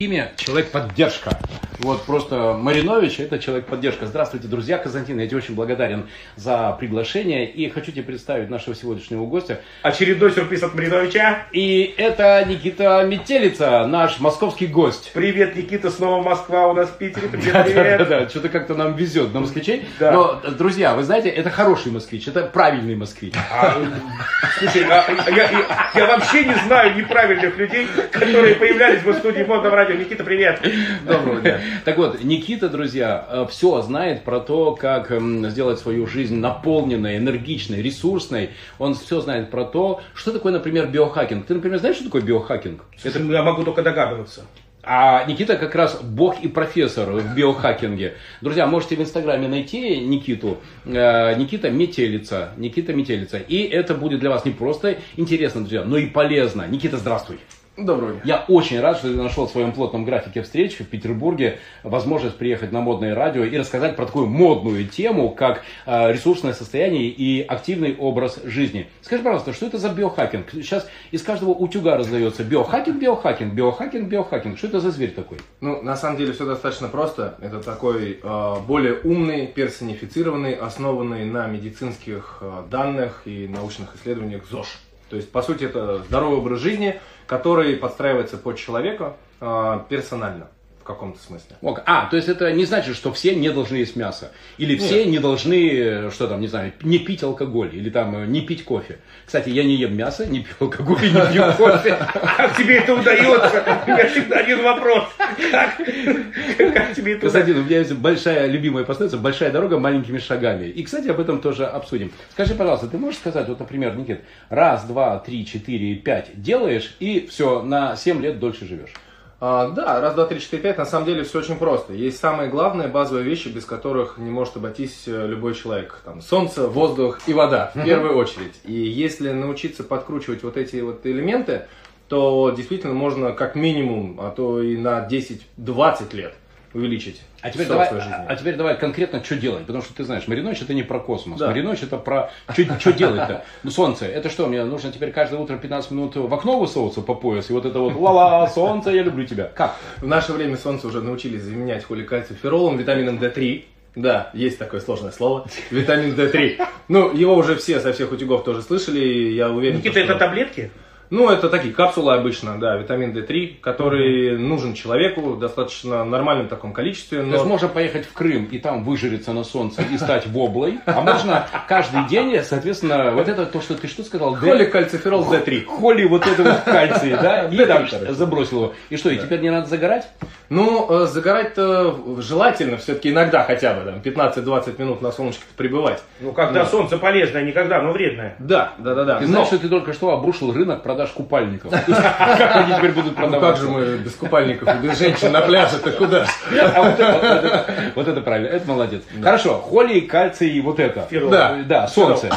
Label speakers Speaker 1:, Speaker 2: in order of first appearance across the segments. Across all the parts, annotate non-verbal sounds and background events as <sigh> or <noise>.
Speaker 1: имя человек-поддержка. Вот просто Маринович это человек-поддержка. Здравствуйте, друзья. Константин, я тебе очень благодарен за приглашение и хочу тебе представить нашего сегодняшнего гостя.
Speaker 2: Очередной сюрприз от Мариновича.
Speaker 1: И это Никита Метелица, наш московский гость.
Speaker 2: Привет, Никита, снова Москва у нас в Питере. <laughs> Привет,
Speaker 1: Да,
Speaker 2: привет.
Speaker 1: да, да, что-то как-то нам везет на москвичей.
Speaker 2: Да.
Speaker 1: Но, друзья, вы знаете, это хороший москвич, это правильный москвич.
Speaker 2: А, слушай, а я, я- я вообще не знаю неправильных людей, которые появлялись в студии модного радио. Никита, привет.
Speaker 1: Доброго дня. Так вот, Никита, друзья, все знает про то, как эм, сделать свою жизнь наполненной, энергичной, ресурсной. Он все знает про то, что такое, например, биохакинг. Ты, например, знаешь, что такое биохакинг?
Speaker 2: Это я могу только догадываться.
Speaker 1: А Никита как раз бог и профессор в биохакинге. Друзья, можете в Инстаграме найти Никиту. Э, Никита Метелица. Никита Метелица. И это будет для вас не просто интересно, друзья, но и полезно. Никита, здравствуй.
Speaker 3: Доброго дня.
Speaker 1: Я очень рад, что ты нашел в своем плотном графике встреч в Петербурге возможность приехать на модное радио и рассказать про такую модную тему, как э, ресурсное состояние и активный образ жизни. Скажи, пожалуйста, что это за биохакинг? Сейчас из каждого утюга раздается биохакинг, биохакинг, биохакинг, биохакинг. Что это за зверь такой?
Speaker 3: Ну, на самом деле все достаточно просто. Это такой э, более умный, персонифицированный, основанный на медицинских э, данных и научных исследованиях ЗОЖ. То есть, по сути, это здоровый образ жизни, который подстраивается под человека э, персонально в каком-то смысле.
Speaker 1: А, то есть это не значит, что все не должны есть мясо. Или все не должны, э, что там, не знаю, не пить алкоголь. Или там э, не пить кофе. Кстати, я не ем мясо, не пью алкоголь, и не пью <laughs> кофе.
Speaker 2: Как тебе это удается? У меня всегда один вопрос. Как, тебе это?
Speaker 1: Константин, у меня есть большая любимая пословица «большая дорога маленькими шагами». И, кстати, об этом тоже обсудим. Скажи, пожалуйста, ты можешь сказать, вот, например, Никит, раз, два, три, четыре, пять делаешь, и все, на семь лет дольше живешь.
Speaker 3: А, да, раз, два, три, четыре, пять. На самом деле все очень просто. Есть самые главные базовые вещи, без которых не может обойтись э, любой человек. Там солнце, воздух и вода в первую очередь. И если научиться подкручивать вот эти вот элементы, то действительно можно как минимум, а то и на 10-20 лет увеличить
Speaker 1: А теперь, давай,
Speaker 3: своей жизни.
Speaker 1: а теперь давай конкретно, что делать. Потому что ты знаешь, Мариноч это не про космос.
Speaker 3: Да.
Speaker 1: Мариноч это про... Что <laughs> делать-то? Ну, солнце, это что, мне нужно теперь каждое утро 15 минут в окно высовываться по пояс? И вот это вот ла-ла, солнце, я люблю тебя. Как?
Speaker 3: В наше время солнце уже научились заменять холикальциферолом, витамином D3. Да, есть такое сложное слово. <laughs> Витамин D3. Ну, его уже все со всех утюгов тоже слышали, я уверен,
Speaker 2: Никита,
Speaker 3: что-
Speaker 2: это таблетки?
Speaker 3: Ну, это такие капсулы обычно, да, витамин D3, который нужен человеку в достаточно нормальном таком количестве.
Speaker 1: То есть
Speaker 3: Но...
Speaker 1: можно поехать в Крым и там выжариться на солнце и стать воблой, а можно каждый день, соответственно, вот это то, что ты что сказал? Д-
Speaker 3: Холикальциферол D3.
Speaker 1: Холи вот это вот кальций, да, <laughs> и там забросил его. И что, и теперь не надо загорать?
Speaker 3: Ну, э, загорать-то желательно все-таки иногда хотя бы, там, 15-20 минут на солнышке пребывать.
Speaker 2: Ну, когда
Speaker 3: Да.
Speaker 2: солнце полезное, никогда, оно вредное.
Speaker 3: Да, да, да, да.
Speaker 1: Ты
Speaker 3: Но-
Speaker 1: знаешь, что ты только что обрушил рынок продаж купальников. <laughs> Как они теперь будут
Speaker 3: Ну как же мы без купальников и без женщин на пляже-то куда?
Speaker 1: А вот это- правильно, это молодец. Хорошо, холий, кальций и вот это.
Speaker 3: Да.
Speaker 1: Да, солнце.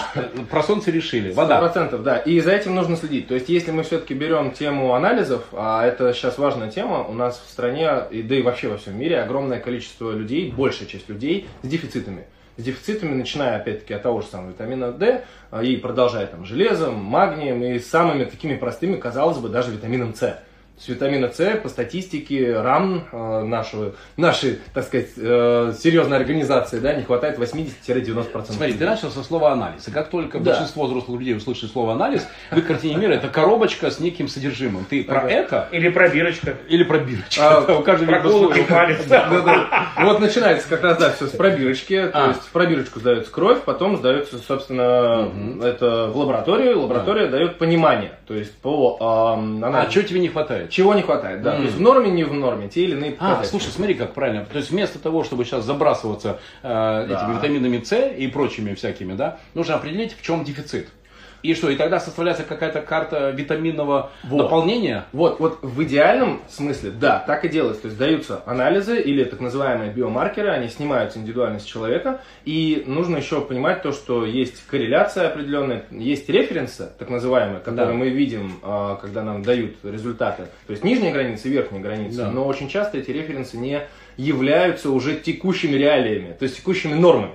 Speaker 1: Про солнце решили. Вода.
Speaker 3: процентов, да. И за этим нужно следить. То есть, если мы все-таки берем тему анализов, а это сейчас важная тема, у нас в стране, и, да и вообще во всем мире, огромное количество людей, большая часть людей с дефицитами. С дефицитами, начиная опять-таки от того же самого витамина D, а, и продолжая там железом, магнием и самыми такими простыми, казалось бы, даже витамином С. С витамина С по статистике РАН э, нашего, нашей, так сказать, э, серьезной организации, да, не хватает 80-90%.
Speaker 1: Смотри, ты начал со слова анализ. И как только
Speaker 3: Да.
Speaker 1: большинство взрослых людей услышит слово анализ, в их картине мира это коробочка с неким содержимым. Ты про это
Speaker 2: Или пробирочка.
Speaker 1: или про бирочку?
Speaker 3: А, <laughs>
Speaker 1: У каждого
Speaker 2: Про голову палец.
Speaker 3: Да-да. Вот начинается как раз, да, все с пробирочки. То
Speaker 1: А.
Speaker 3: есть в пробирочку сдается кровь, потом сдается, собственно, это в лабораторию. Лаборатория дает понимание. То есть по
Speaker 1: А чего тебе не хватает?
Speaker 3: Чего не хватает, да.
Speaker 1: Мгм.
Speaker 3: То есть в норме, не в норме, те или иные
Speaker 1: А,
Speaker 3: показатели.
Speaker 1: слушай, смотри, как правильно. То есть вместо того, чтобы сейчас забрасываться э, этими витаминами С и прочими всякими, да, нужно определить, в чем дефицит. И что, и тогда составляется какая-то карта витаминного
Speaker 3: Вот.
Speaker 1: наполнения?
Speaker 3: Вот, вот в идеальном смысле, да, так и делается. То есть даются анализы или так называемые биомаркеры, они снимают индивидуальность человека. И нужно еще понимать то, что есть корреляция определенная, есть референсы, так называемые, которые
Speaker 1: Да.
Speaker 3: мы видим, а, когда нам дают результаты. То есть нижняя граница и верхняя граница.
Speaker 1: Да.
Speaker 3: Но очень часто эти референсы не являются уже текущими реалиями, то есть текущими нормами.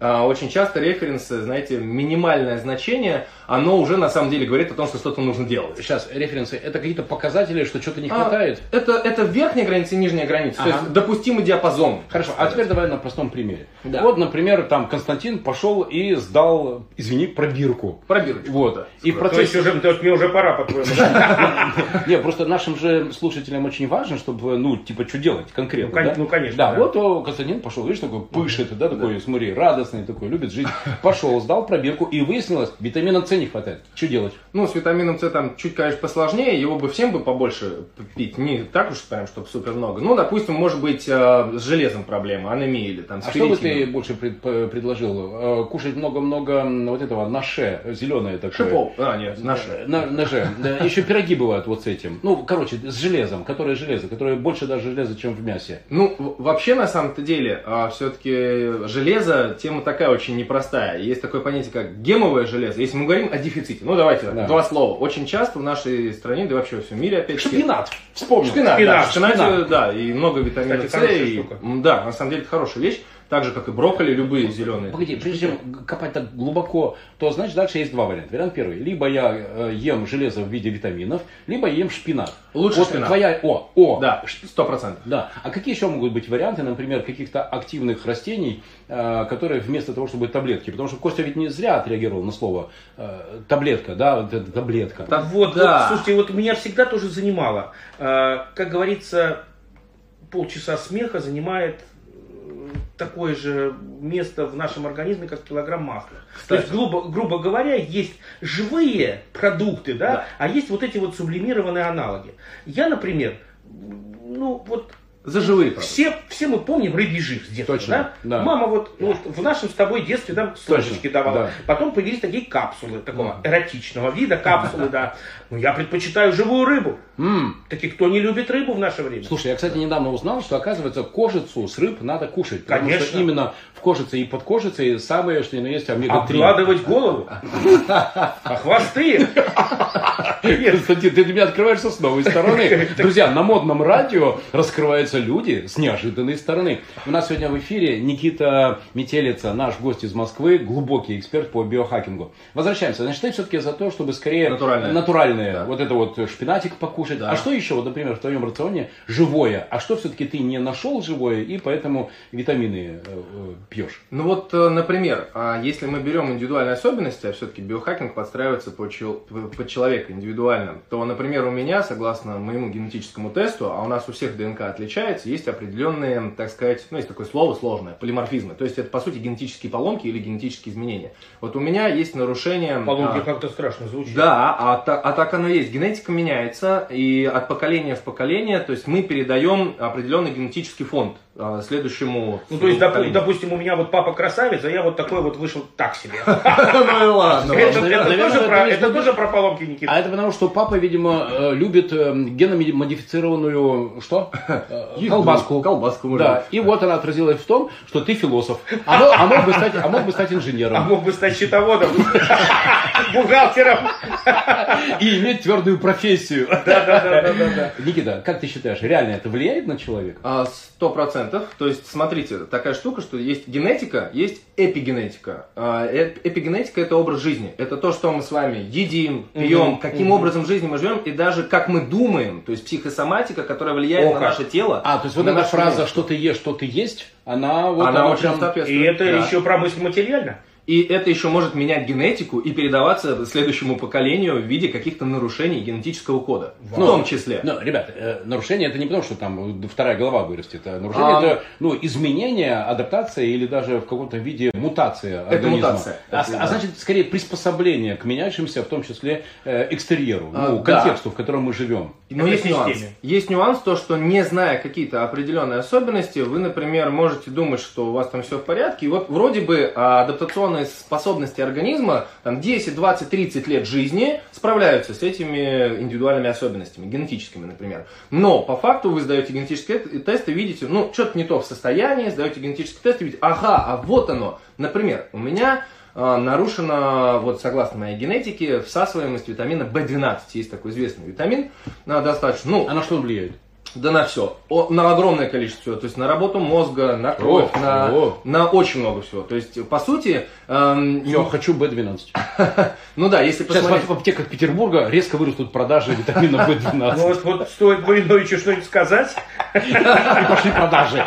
Speaker 3: А, очень часто референсы, знаете, минимальное значение, оно уже на самом деле говорит о том, что что-то нужно делать.
Speaker 1: Сейчас, референсы, это какие-то показатели, что что-то не
Speaker 3: А,
Speaker 1: хватает?
Speaker 3: это, это верхняя граница и нижняя граница, то
Speaker 1: Ага.
Speaker 3: есть допустимый диапазон.
Speaker 1: Хорошо, а теперь давай на простом примере.
Speaker 3: Да.
Speaker 1: Вот, например, там Константин пошел и сдал, извини, пробирку.
Speaker 3: Пробирочку.
Speaker 1: Вот.
Speaker 3: да.
Speaker 1: И в
Speaker 2: То есть, уже, то есть мне уже пора, по-твоему. <laughs>
Speaker 1: Не, просто нашим же слушателям очень важно, чтобы, ну, типа, что делать конкретно.
Speaker 2: Ну, ну, конечно,
Speaker 1: Да, вот Константин пошел, видишь, такой пышет, да, такой, смотри, радостный такой, любит жить. Пошел, сдал пробирку, и выяснилось, витамина С не хватает. Что делать?
Speaker 3: Ну, с витамином С там чуть, конечно, посложнее, его бы всем бы побольше пить, не так уж прям, чтобы супер много. Ну, допустим, может быть, э, с железом проблема, анемия или там с
Speaker 1: А что бы ты больше пред- предложил? Э, Кушать много-много вот этого наше, зеленое такое.
Speaker 3: Шипов. А, нет, наши.
Speaker 1: На. Да, еще пироги бывают вот с этим. Ну, короче, с железом. Которое железо, которое больше даже железа, чем в мясе.
Speaker 3: Ну, вообще, на самом-то деле, все-таки железо, тема такая очень непростая. Есть такое понятие, как гемовое железо. Если мы говорим о дефиците, ну, давайте,
Speaker 1: Да.
Speaker 3: два слова. Очень часто в нашей стране, да и вообще во всем мире, опять
Speaker 1: Шпинат. Вспомнил.
Speaker 3: Шпинат,
Speaker 2: Шпинат,
Speaker 3: да, в шпинате,
Speaker 1: шпинат.
Speaker 3: да, и много витамина
Speaker 2: Кстати,
Speaker 3: С. и-
Speaker 2: штука.
Speaker 3: да, на самом деле, это хорошая вещь. Так же, как и брокколи, любые зеленые.
Speaker 1: Погоди, прежде чем копать так глубоко, то значит дальше есть два варианта. Вариант первый. Либо я э, ем железо в виде витаминов, либо ем шпинат.
Speaker 3: Лучше
Speaker 1: вот
Speaker 3: шпинат.
Speaker 1: Твоя... О, о,
Speaker 3: Да, сто процентов.
Speaker 1: Да. А какие еще могут быть варианты, например, каких-то активных растений, э, которые вместо того, чтобы таблетки? Потому что Костя ведь не зря отреагировал на слово э, таблетка, да, вот эта таблетка.
Speaker 3: Да,
Speaker 2: Вот,
Speaker 3: да.
Speaker 2: вот, слушайте, вот меня всегда тоже занимало. Как говорится, полчаса смеха занимает такое же место в нашем организме, как килограмм масла. То есть, грубо, грубо говоря, есть живые продукты, да,
Speaker 3: Да.
Speaker 2: а есть вот эти вот сублимированные аналоги. Я, например, ну вот
Speaker 3: За живые продукты.
Speaker 2: все, все мы помним рыбий жир с детства,
Speaker 1: Точно,
Speaker 2: да?
Speaker 1: да.
Speaker 2: Мама вот ну, вот в нашем с тобой детстве там сложечки давала.
Speaker 1: да.
Speaker 2: Потом появились такие капсулы такого эротичного вида, капсулы, да. Но я предпочитаю живую рыбу.
Speaker 1: М.
Speaker 2: Так и кто не любит рыбу в наше время?
Speaker 1: Слушай, я, кстати, недавно узнал, что, оказывается, кожицу с рыб надо кушать. Потому
Speaker 2: Конечно.
Speaker 1: что именно в кожице и под кожицей самое, что ни на есть, омега-3.
Speaker 2: Обкладывать голову. А хвосты?
Speaker 1: Константин, ты для меня открываешься с новой стороны. <laughs> Друзья, на модном радио раскрываются люди с неожиданной стороны. У нас сегодня в эфире Никита Метелица, наш гость из Москвы, глубокий эксперт по биохакингу. Возвращаемся. Значит, ты все-таки за то, чтобы скорее
Speaker 3: Натуральное.
Speaker 1: натуральное,
Speaker 3: Да.
Speaker 1: вот это вот шпинатик покушать.
Speaker 3: Да.
Speaker 1: А что еще, вот, например, в твоем рационе живое? А что все-таки ты не нашел живое и поэтому витамины э, э, пьешь?
Speaker 3: Ну вот, э, например, а если мы берем индивидуальные особенности, а все-таки биохакинг подстраивается под, под человека индивидуально, то, например, у меня, согласно моему генетическому тесту, а у нас у всех ДНК отличается, есть определенные, так сказать, ну, есть такое слово сложное, полиморфизмы. То есть это, по сути, генетические поломки или генетические изменения. Вот у меня есть нарушение...
Speaker 2: Поломки
Speaker 3: а,
Speaker 2: как-то страшно звучит.
Speaker 3: Да, а, та- а так оно есть. Генетика меняется, и от поколения в поколение, то есть мы передаем определенный генетический фонд а, следующему
Speaker 2: Ну, то есть, допу-
Speaker 3: поколению.
Speaker 2: допустим, у меня вот папа красавец, а я вот такой вот вышел так себе. <laughs>
Speaker 3: Ну и ладно.
Speaker 2: Это тоже про-
Speaker 1: не
Speaker 2: это
Speaker 1: знаю.
Speaker 2: тоже про поломки, Никита.
Speaker 1: А это потому, что папа, видимо, э, любит э, геномодифицированную что? Э. Колбаску.
Speaker 3: Колбаску,
Speaker 1: Да. И вот она отразилась в том, что ты философ. А мог, а мог бы, стать, а мог бы стать
Speaker 2: А
Speaker 1: инженером.
Speaker 2: мог бы стать счетоводом, <laughs> бухгалтером.
Speaker 1: И иметь твердую профессию.
Speaker 2: Да-да-да.
Speaker 1: Никита, как ты считаешь, реально это влияет на человека?
Speaker 3: А, Сто процентов. То есть, смотрите, такая штука, что есть генетика, есть эпигенетика. А, э- Эпигенетика – это образ жизни. Это то, что мы с вами едим, пьем,
Speaker 2: Мгм,
Speaker 3: каким
Speaker 2: мгм.
Speaker 3: образом жизни мы живем, и даже как мы думаем. То есть, психосоматика, которая влияет
Speaker 2: О,
Speaker 3: на
Speaker 2: как.
Speaker 3: наше тело.
Speaker 1: А, то есть вот эта фраза
Speaker 3: жизнь.
Speaker 1: «что ты ешь, что ты есть», она вот
Speaker 3: Она
Speaker 1: она
Speaker 3: очень
Speaker 1: прям-.
Speaker 2: И это
Speaker 3: Да.
Speaker 2: еще про мысль материально.
Speaker 3: И это еще может менять генетику и передаваться следующему поколению в виде каких-то нарушений генетического кода. В
Speaker 1: Ну,
Speaker 3: том числе.
Speaker 1: Ну, ребят, э, нарушение это не потому, что там вторая голова вырастет. а Нарушение
Speaker 3: А,
Speaker 1: это ну, изменение, адаптация или даже в каком-то виде мутация
Speaker 3: Это
Speaker 1: организма.
Speaker 3: мутация.
Speaker 1: А,
Speaker 3: Это,
Speaker 1: а
Speaker 3: да.
Speaker 1: значит, скорее приспособление к меняющимся, в том числе э, экстерьеру,
Speaker 3: А,
Speaker 1: ну,
Speaker 3: да.
Speaker 1: контексту, в котором мы живем.
Speaker 3: Но есть
Speaker 2: Экосистеме.
Speaker 3: нюанс. Есть нюанс, то, что не зная какие-то определенные особенности, вы, например, можете думать, что у вас там все в порядке, и вот вроде бы а, адаптационные способности организма, там 10, 20, 30 лет жизни справляются с этими индивидуальными особенностями, генетическими, например. Но по факту вы сдаете генетический те- тест и видите, ну, что-то не то в состоянии, сдаете генетический тест и видите, ага, а вот оно. Например, у меня а, нарушена, вот согласно моей генетике, всасываемость витамина В12. Есть такой известный витамин, а, достаточно, ну,
Speaker 1: А на что он влияет?
Speaker 3: Да на все. О, на огромное количество всего. То есть на работу мозга, на кровь,
Speaker 1: О,
Speaker 3: на,
Speaker 1: о.
Speaker 3: на очень много всего. То есть, по сути, эм,
Speaker 1: Я хочу B12. <laughs>
Speaker 3: ну да, если
Speaker 1: Сейчас
Speaker 3: посмотреть...
Speaker 1: в аптеках Петербурга резко вырастут продажи витамина
Speaker 2: Ну
Speaker 1: B12.
Speaker 2: вот, вот стоит Мариновичу что-нибудь сказать.
Speaker 1: И пошли продажи.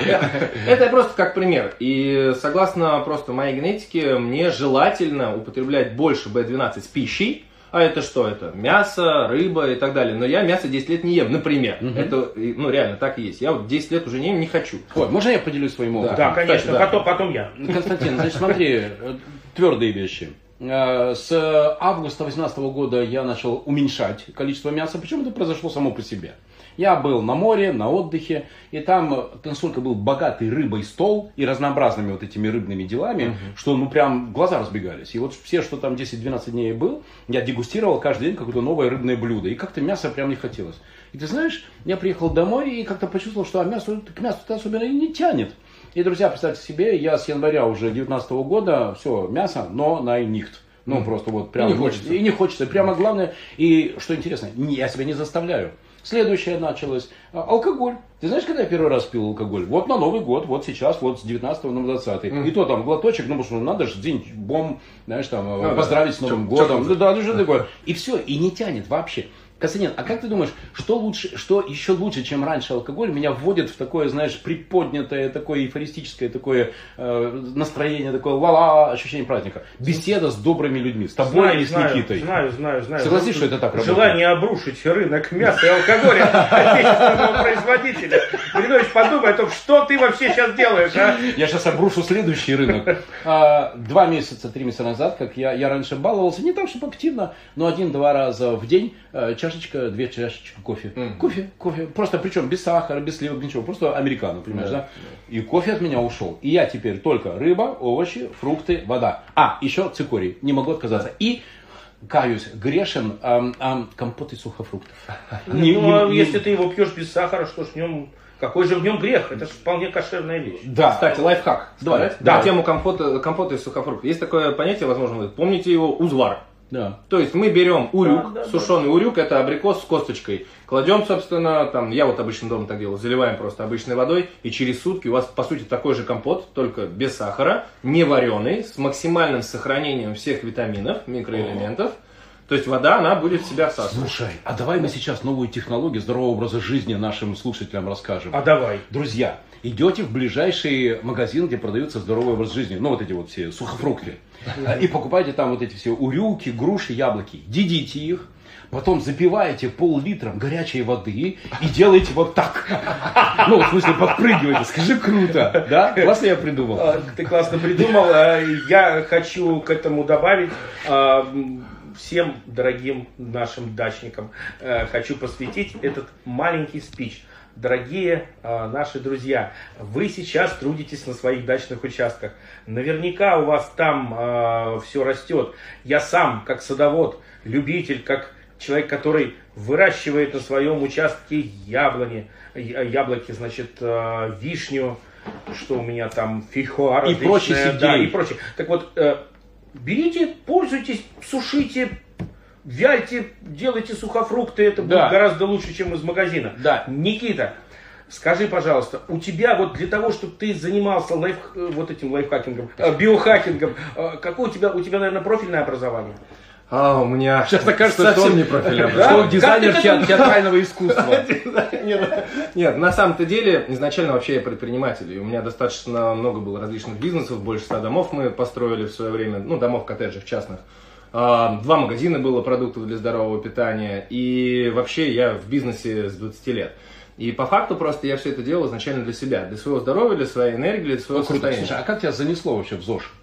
Speaker 3: Это просто как пример. И согласно просто моей генетике, мне желательно употреблять больше B12 с пищей. А это что? Это мясо, рыба и так далее. Но я мясо 10 лет не ем, например. Это, и, ну, реально так и есть. Я вот 10 лет уже не ем, не хочу.
Speaker 1: Ой, можно я поделюсь своим опытом?
Speaker 2: Да, конечно,
Speaker 3: кстати, да.
Speaker 2: потом, потом я.
Speaker 1: Константин, значит, смотри, э, твердые вещи. Э, С августа 2018 года я начал уменьшать количество мяса, причем это произошло само по себе. Я был на море, на отдыхе, и там э, настолько был богатый рыбой стол и разнообразными вот этими рыбными делами, что ну прям глаза разбегались. И вот все, что там 10-12 дней был, я дегустировал каждый день какое-то новое рыбное блюдо. И как-то мяса прям не хотелось. И ты знаешь, я приехал домой и как-то почувствовал, что а мясо, к мясу-то особенно и не тянет. И, друзья, представьте себе, я с января уже 2019 года, все, мясо, но на нихт. Ну, просто вот прям...
Speaker 3: И не хочется.
Speaker 1: И не хочется. Прямо главное, и что интересно, я себя не заставляю. Следующее началось. А, Алкоголь. Ты знаешь, когда я первый раз пил алкоголь? Вот на Новый год, вот сейчас, вот с 19 на 20. И то там глоточек, ну, потому что надо же день бом, знаешь, там,
Speaker 3: да.
Speaker 1: поздравить с Новым
Speaker 3: Чё-
Speaker 1: годом.
Speaker 3: чё-
Speaker 1: Ну да, ну что такое. И все, и не тянет вообще. Константин, а как ты думаешь, что лучше, что еще лучше, чем раньше алкоголь, меня вводит в такое, знаешь, приподнятое, такое эйфористическое, такое э, настроение, такое ла-ла, ощущение праздника. Беседа с добрыми людьми, с тобой
Speaker 2: Знаю,
Speaker 1: или с
Speaker 2: знаю,
Speaker 1: Никитой.
Speaker 2: Знаю, знаю, знаю.
Speaker 1: Согласись, что это так работает?
Speaker 2: Желание обрушить рынок мяса и алкоголя отечественного производителя. Маринович, подумай о том, что ты вообще сейчас делаешь, а?
Speaker 1: Я сейчас обрушу следующий рынок. А, Два месяца, три месяца назад, как я, я раньше баловался, не так, чтобы активно, но один-два раза в день э, чашечка, две чашечки кофе.
Speaker 3: Мгм.
Speaker 1: Кофе, кофе. Просто причем без сахара, без сливок, ничего. Просто американо, понимаешь, да?
Speaker 3: Да,
Speaker 1: И кофе от меня ушел. И я теперь только рыба, овощи, фрукты, вода. А, еще цикорий. Не могу отказаться. И каюсь, грешен ам, ам, компот из сухофруктов. Не-
Speaker 2: ну, а
Speaker 1: не-
Speaker 2: если ты его пьешь без сахара, что ж в нем... Какой же в нем грех? Это же вполне кошерная вещь.
Speaker 1: Да.
Speaker 3: Кстати, лайфхак.
Speaker 1: Давай. Да.
Speaker 3: На тему компота, компота из сухофруктов. Есть такое понятие, возможно, вы помните его, узвар.
Speaker 1: Да.
Speaker 3: То есть мы берем урюк,
Speaker 2: Да, да,
Speaker 3: сушеный урюк, это абрикос с косточкой. Кладем, собственно, там, я вот обычно дома так делал, заливаем просто обычной водой, и через сутки у вас, по сути, такой же компот, только без сахара, не вареный, с максимальным сохранением всех витаминов, микроэлементов. То есть вода, она будет в себя всасывать.
Speaker 1: Слушай, а давай мы сейчас новую технологию здорового образа жизни нашим слушателям расскажем.
Speaker 2: А давай.
Speaker 1: Друзья, идете в ближайший магазин, где продаются здоровый образ жизни, ну вот эти вот все сухофрукты, и покупаете там вот эти все урюки, груши, яблоки, дедите их, потом запиваете пол-литром горячей воды и делаете вот так. <laughs> Ну, в смысле, подпрыгиваете. Скажи, круто, да? Классно я придумал.
Speaker 2: А, Ты классно придумал. А, Я хочу к этому добавить а, всем дорогим нашим дачникам э, хочу посвятить этот маленький спич. Дорогие а, наши друзья, вы сейчас трудитесь на своих дачных участках. Наверняка у вас там все растет. Я сам, как садовод, любитель, как человек, который выращивает на своем участке яблони, яблоки, значит, э, вишню, что у меня там, фейхоа
Speaker 1: И
Speaker 2: различная, да, и прочее. Так вот, э, берите, пользуйтесь, сушите, вяльте, делайте сухофрукты, это
Speaker 1: Да.
Speaker 2: будет гораздо лучше, чем из магазина.
Speaker 1: Да.
Speaker 2: Никита, скажи, пожалуйста, у тебя вот для того, чтобы ты занимался лайф, э, вот этим лайфхакингом, э, биохакингом, э, какое у тебя, у тебя, наверное, профильное образование?
Speaker 3: А, у меня <laughs>
Speaker 1: Сейчас окажется,
Speaker 3: совсем
Speaker 1: что-
Speaker 3: не <laughs> профиль
Speaker 2: Да?
Speaker 1: Что он дизайнер
Speaker 2: Как ты к этому-
Speaker 1: те- театрального <laughs> искусства.
Speaker 3: Нет, нет, на самом-то деле, изначально вообще я предприниматель. И у меня достаточно много было различных бизнесов, больше ста домов мы построили в свое время, ну, домов, коттеджев частных. А, Два магазина было продуктов для здорового питания. И вообще я в бизнесе с 20 лет. И по факту просто я все это делал изначально для себя, для своего здоровья, для своей энергии, для своего
Speaker 1: Ну, круто.
Speaker 3: состояния.
Speaker 1: Слушай, а как тебя занесло вообще в ЗОЖ?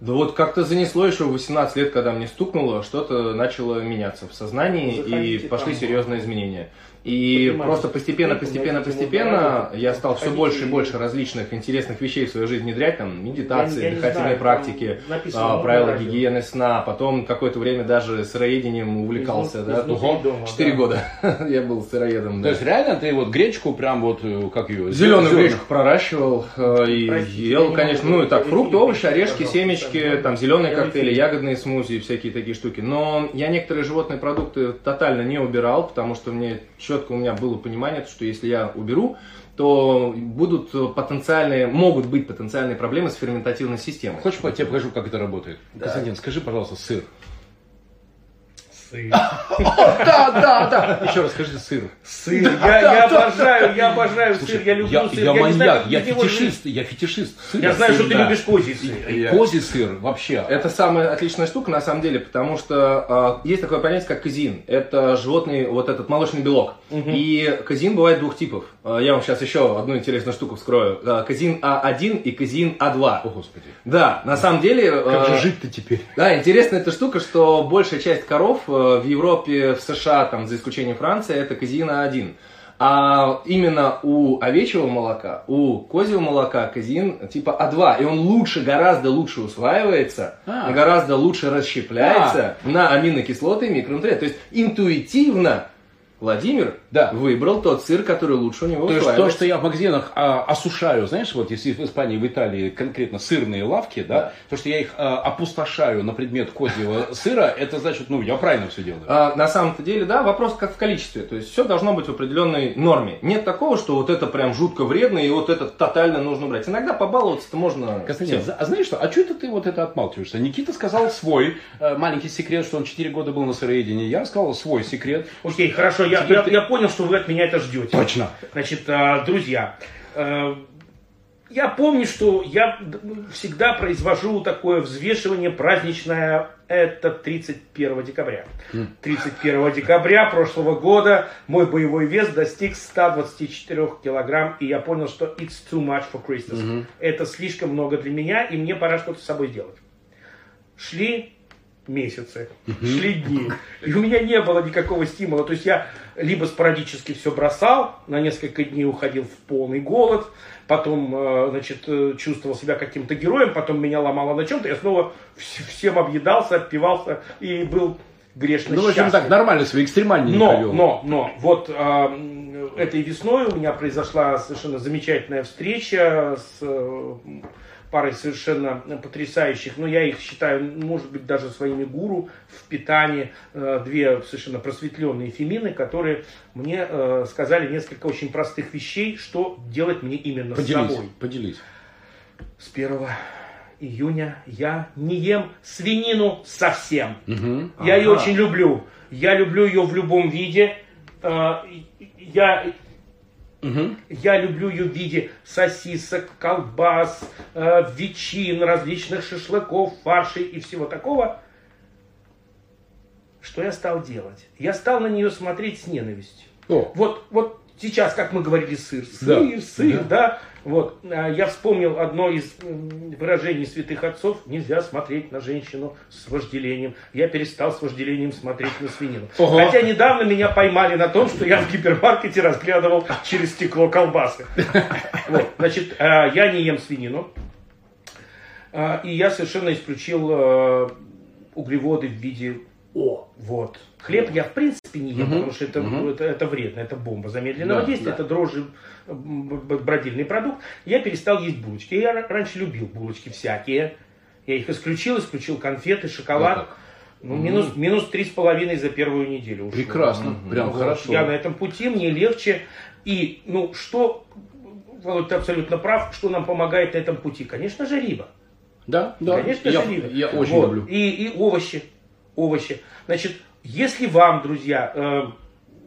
Speaker 3: Да вот как-то занесло еще в 18 лет, когда мне стукнуло, что-то начало меняться в сознании
Speaker 2: Заходите
Speaker 3: и пошли серьезные изменения. И
Speaker 2: Поднимайтесь
Speaker 3: просто постепенно,
Speaker 2: по
Speaker 3: постепенно, постепенно я стал все больше и больше различных интересных вещей в свою жизнь внедрять, там, медитации,
Speaker 2: Я- я
Speaker 3: дыхательные
Speaker 2: знаю,
Speaker 3: практики, а, правила
Speaker 2: радио.
Speaker 3: гигиены сна, потом какое-то время даже сыроедением увлекался,
Speaker 2: Изнут-
Speaker 3: да,
Speaker 2: изнутри
Speaker 3: Ого,
Speaker 2: дома,
Speaker 3: четыре
Speaker 2: да.
Speaker 3: года <laughs> я был сыроедом,
Speaker 1: То
Speaker 3: да.
Speaker 1: есть реально ты вот гречку прям вот, э, как ее?
Speaker 3: Зеленую
Speaker 1: зелёную-
Speaker 3: гречку проращивал э, и
Speaker 2: Простите,
Speaker 3: ел,
Speaker 2: не
Speaker 3: конечно, ну и так, фрукты, овощи, орешки, семечки, там зеленые коктейли, ягодные смузи и всякие такие штуки. Но я некоторые животные продукты тотально не убирал, потому что мне четко четко у меня было понимание, что если я уберу, то будут потенциальные, могут быть потенциальные проблемы с ферментативной системой.
Speaker 1: Хочешь, я тебе покажу, как это работает? Да. Константин, скажи, пожалуйста, сыр.
Speaker 2: Сыр. <laughs>
Speaker 1: Да, да, да. Еще раз скажи сыр.
Speaker 2: Сыр. Я, обожаю, я обожаю сыр, я люблю сыр.
Speaker 1: я маньяк, я фетишист, я фетишист.
Speaker 2: Я знаю, что ты любишь козий сыр.
Speaker 1: Козий сыр вообще.
Speaker 3: Это самая отличная штука на самом деле, потому что э, есть такое понятие, как казин. Это животный, вот этот молочный белок. И казин бывает двух типов. Э, я вам сейчас еще одну интересную штуку вскрою. Э, казин А1 и казин А2.
Speaker 1: О, Господи.
Speaker 3: Да, на самом деле...
Speaker 1: Как
Speaker 3: э,
Speaker 1: же жить-то теперь? <laughs>
Speaker 3: Да, интересная эта штука, что большая часть коров э, в Европе, в США, там, за исключением Франции, это казина 1. А именно у овечьего молока, у козьего молока казин типа А2. И он лучше, гораздо лучше усваивается,
Speaker 1: А.
Speaker 3: гораздо лучше расщепляется на аминокислоты и микронутриенты. То есть интуитивно Владимир
Speaker 1: Да.
Speaker 3: выбрал тот сыр, который лучше у него
Speaker 1: То есть то, что я в магазинах а, осушаю, знаешь, вот если в Испании, в Италии конкретно сырные лавки, да,
Speaker 3: Да.
Speaker 1: то, что я их а, опустошаю на предмет козьего <laughs> сыра, это значит, ну, я правильно все делаю.
Speaker 3: А, на самом-то деле, да, вопрос как в количестве. То есть все должно быть в определенной норме. Нет такого, что вот это прям жутко вредно и вот это тотально нужно брать. Иногда побаловаться-то можно.
Speaker 1: Константин,
Speaker 3: всем.
Speaker 1: а знаешь что, а что это ты вот это отмалчиваешься? Никита сказал свой э, маленький секрет, что он 4 года был на сыроедении. Я рассказал свой секрет.
Speaker 2: Окей, хорошо, я понял, что вы от меня это ждете.
Speaker 1: Точно.
Speaker 2: Значит, а, друзья, э, я помню, что я всегда произвожу такое взвешивание праздничное. Это 31 декабря. 31 декабря прошлого года мой боевой вес достиг 124 килограмм, и я понял, что it's too much for Christmas. Это слишком много для меня, и мне пора что-то с собой делать. Шли месяцы, шли дни. И у меня не было никакого стимула. То есть я либо спорадически все бросал, на несколько дней уходил в полный голод, потом, э, значит, э, чувствовал себя каким-то героем, потом меня ломало на чем-то, я снова вс- всем объедался, отпивался и был грешно
Speaker 1: Ну, в общем, так, нормально свои экстремальные не
Speaker 2: Но,
Speaker 1: провел.
Speaker 2: но, но, вот м, этой весной у меня произошла совершенно замечательная встреча с э, парой совершенно потрясающих, но я их считаю, может быть, даже своими гуру в питании, э, две совершенно просветленные фемины, которые мне э, сказали несколько очень простых вещей, что делать мне именно с
Speaker 1: Поделись,
Speaker 2: собой.
Speaker 1: поделись.
Speaker 2: С 1 июня я не ем свинину совсем.
Speaker 1: Мгм.
Speaker 2: Я ее
Speaker 3: Ага.
Speaker 2: очень люблю. Я люблю ее в любом виде. Э, Я,
Speaker 1: Мгм.
Speaker 2: я люблю ее в виде сосисок, колбас, э, ветчин, различных шашлыков, фаршей и всего такого. Что я стал делать? Я стал на нее смотреть с ненавистью.
Speaker 1: О,
Speaker 2: Вот, вот сейчас, как мы говорили, сыр,
Speaker 1: Да.
Speaker 2: сыр, сыр,
Speaker 1: Да.
Speaker 2: да. Вот, а, я вспомнил одно из выражений святых отцов. Нельзя смотреть на женщину с вожделением. Я перестал с вожделением смотреть на свинину.
Speaker 1: Ого.
Speaker 2: Хотя недавно меня поймали на том, что я в гипермаркете разглядывал через стекло колбасы. <laughs> Вот, значит, а, я не ем свинину. А, И я совершенно исключил углеводы в виде О. Вот. Хлеб я в принципе не ем,
Speaker 1: Мгм.
Speaker 2: потому что это,
Speaker 1: Мгм.
Speaker 2: это, это вредно, это бомба замедленного
Speaker 1: Да,
Speaker 2: действия,
Speaker 1: да.
Speaker 2: это дрожжи, бродильный продукт. Я перестал есть булочки. Я ра- раньше любил булочки всякие. Я их исключил, исключил конфеты,
Speaker 1: вот
Speaker 2: шоколад.
Speaker 1: так.
Speaker 2: Ну, минус, минус три с половиной за первую неделю. ушло.
Speaker 1: Прекрасно,
Speaker 3: Мгм.
Speaker 1: прям
Speaker 2: Вот.
Speaker 1: хорошо.
Speaker 2: Я на этом пути, мне легче. И, ну, что, Володь, ты абсолютно прав, что нам помогает на этом пути? Конечно же, рыба.
Speaker 1: Да, да.
Speaker 2: Конечно
Speaker 1: я,
Speaker 2: же, рыба.
Speaker 1: я очень
Speaker 2: Вот.
Speaker 1: люблю.
Speaker 2: И, и овощи. Овощи. Значит, если вам, друзья, э,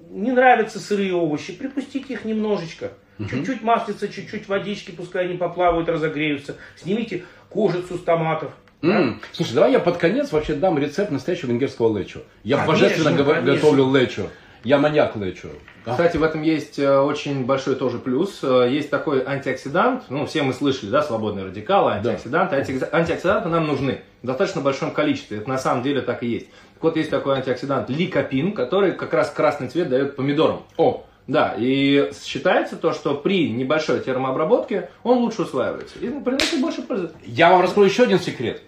Speaker 2: не нравятся сырые овощи, припустите их немножечко. Чуть-чуть маслица, чуть-чуть водички, пускай они поплавают, разогреются. Снимите кожицу с томатов. да.
Speaker 1: М, Слушай, давай я под конец вообще дам рецепт настоящего венгерского лечо. Я
Speaker 2: Конечно,
Speaker 1: божественно
Speaker 2: конечно.
Speaker 1: готовлю лечо. Я маньяк лечо. А?
Speaker 3: Кстати, в этом есть э, очень большой тоже плюс. Э, Есть такой антиоксидант, ну, все мы слышали, да, свободные радикалы, антиоксиданты. Антиокси- Антиоксиданты нам нужны в достаточно большом количестве. Это на самом деле так и есть. Так вот, есть такой антиоксидант ликопин, который как раз красный цвет дает помидорам.
Speaker 1: О,
Speaker 3: Да, и считается то, что при небольшой термообработке он лучше усваивается и приносит больше пользы.
Speaker 1: я вам раскрою еще один секрет.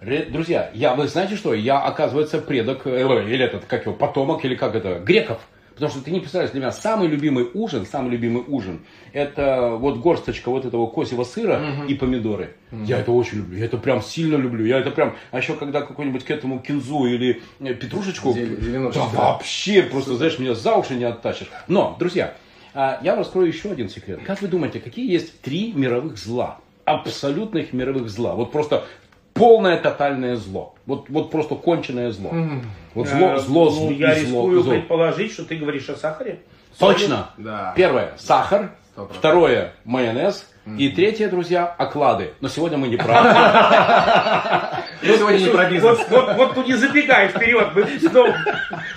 Speaker 1: Друзья, я, вы знаете что? Я, оказывается, предок, э, или этот, как его, потомок, или как это, греков. Потому что ты не представляешь, для меня самый любимый ужин, самый любимый ужин, это вот горсточка вот этого козьего сыра и помидоры. Я это очень люблю, я это прям сильно люблю. Я это прям, а еще когда какой-нибудь к этому кинзу или э, петрушечку, да вообще просто, знаешь, меня за уши не оттащишь. Но, друзья, а, я вам раскрою еще один секрет. Как вы думаете, какие есть три мировых зла? Абсолютных мировых зла. Вот просто полное тотальное зло. Вот, вот просто конченое зло. Вот зло,
Speaker 2: Э,
Speaker 1: зло,
Speaker 2: ну,
Speaker 1: зло,
Speaker 2: я
Speaker 1: зло,
Speaker 2: рискую
Speaker 1: зло.
Speaker 2: предположить, что ты говоришь о сахаре.
Speaker 1: Точно.
Speaker 3: Да.
Speaker 1: Первое – сахар.
Speaker 3: Сто процентов.
Speaker 1: Второе – майонез. И третье, друзья, оклады. Но сегодня мы не про <laughs>
Speaker 3: сегодня не про бизнес.
Speaker 2: Вот, тут не забегай вперед, мы снова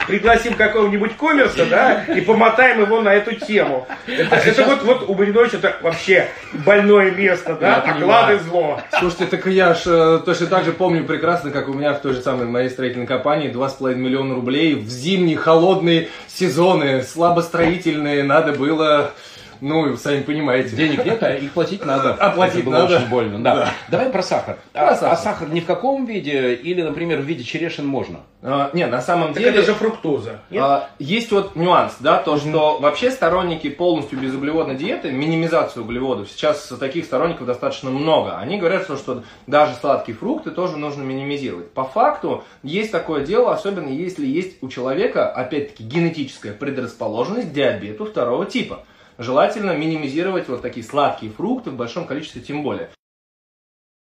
Speaker 2: пригласим какого-нибудь коммерса, да, и помотаем его на эту тему. Это, это вот, вот у Мариновича это вообще больное место, да, оклады зло.
Speaker 3: Слушайте, так я ж э, точно так же помню прекрасно, как у меня в той же самой моей строительной компании 2,5 миллиона рублей в зимние холодные сезоны, слабостроительные, надо было, ну, сами понимаете.
Speaker 1: денег нет, а их платить надо.
Speaker 3: Оплатить <laughs>
Speaker 1: Это было
Speaker 3: надо.
Speaker 1: очень больно. Да.
Speaker 3: Да.
Speaker 1: Давай про сахар.
Speaker 3: Про
Speaker 1: а,
Speaker 3: сахар.
Speaker 1: а сахар ни в каком виде или, например, в виде черешин можно?
Speaker 3: А, не, на самом
Speaker 2: Так
Speaker 3: деле...
Speaker 2: это же фруктоза. Нет?
Speaker 3: А, Есть вот нюанс, да, то, что вообще сторонники полностью безуглеводной диеты, минимизацию углеводов, сейчас таких сторонников достаточно много. Они говорят, что, что даже сладкие фрукты тоже нужно минимизировать. По факту есть такое дело, особенно если есть у человека, опять-таки, генетическая предрасположенность к диабету второго типа. Желательно минимизировать вот такие сладкие фрукты в большом количестве тем более.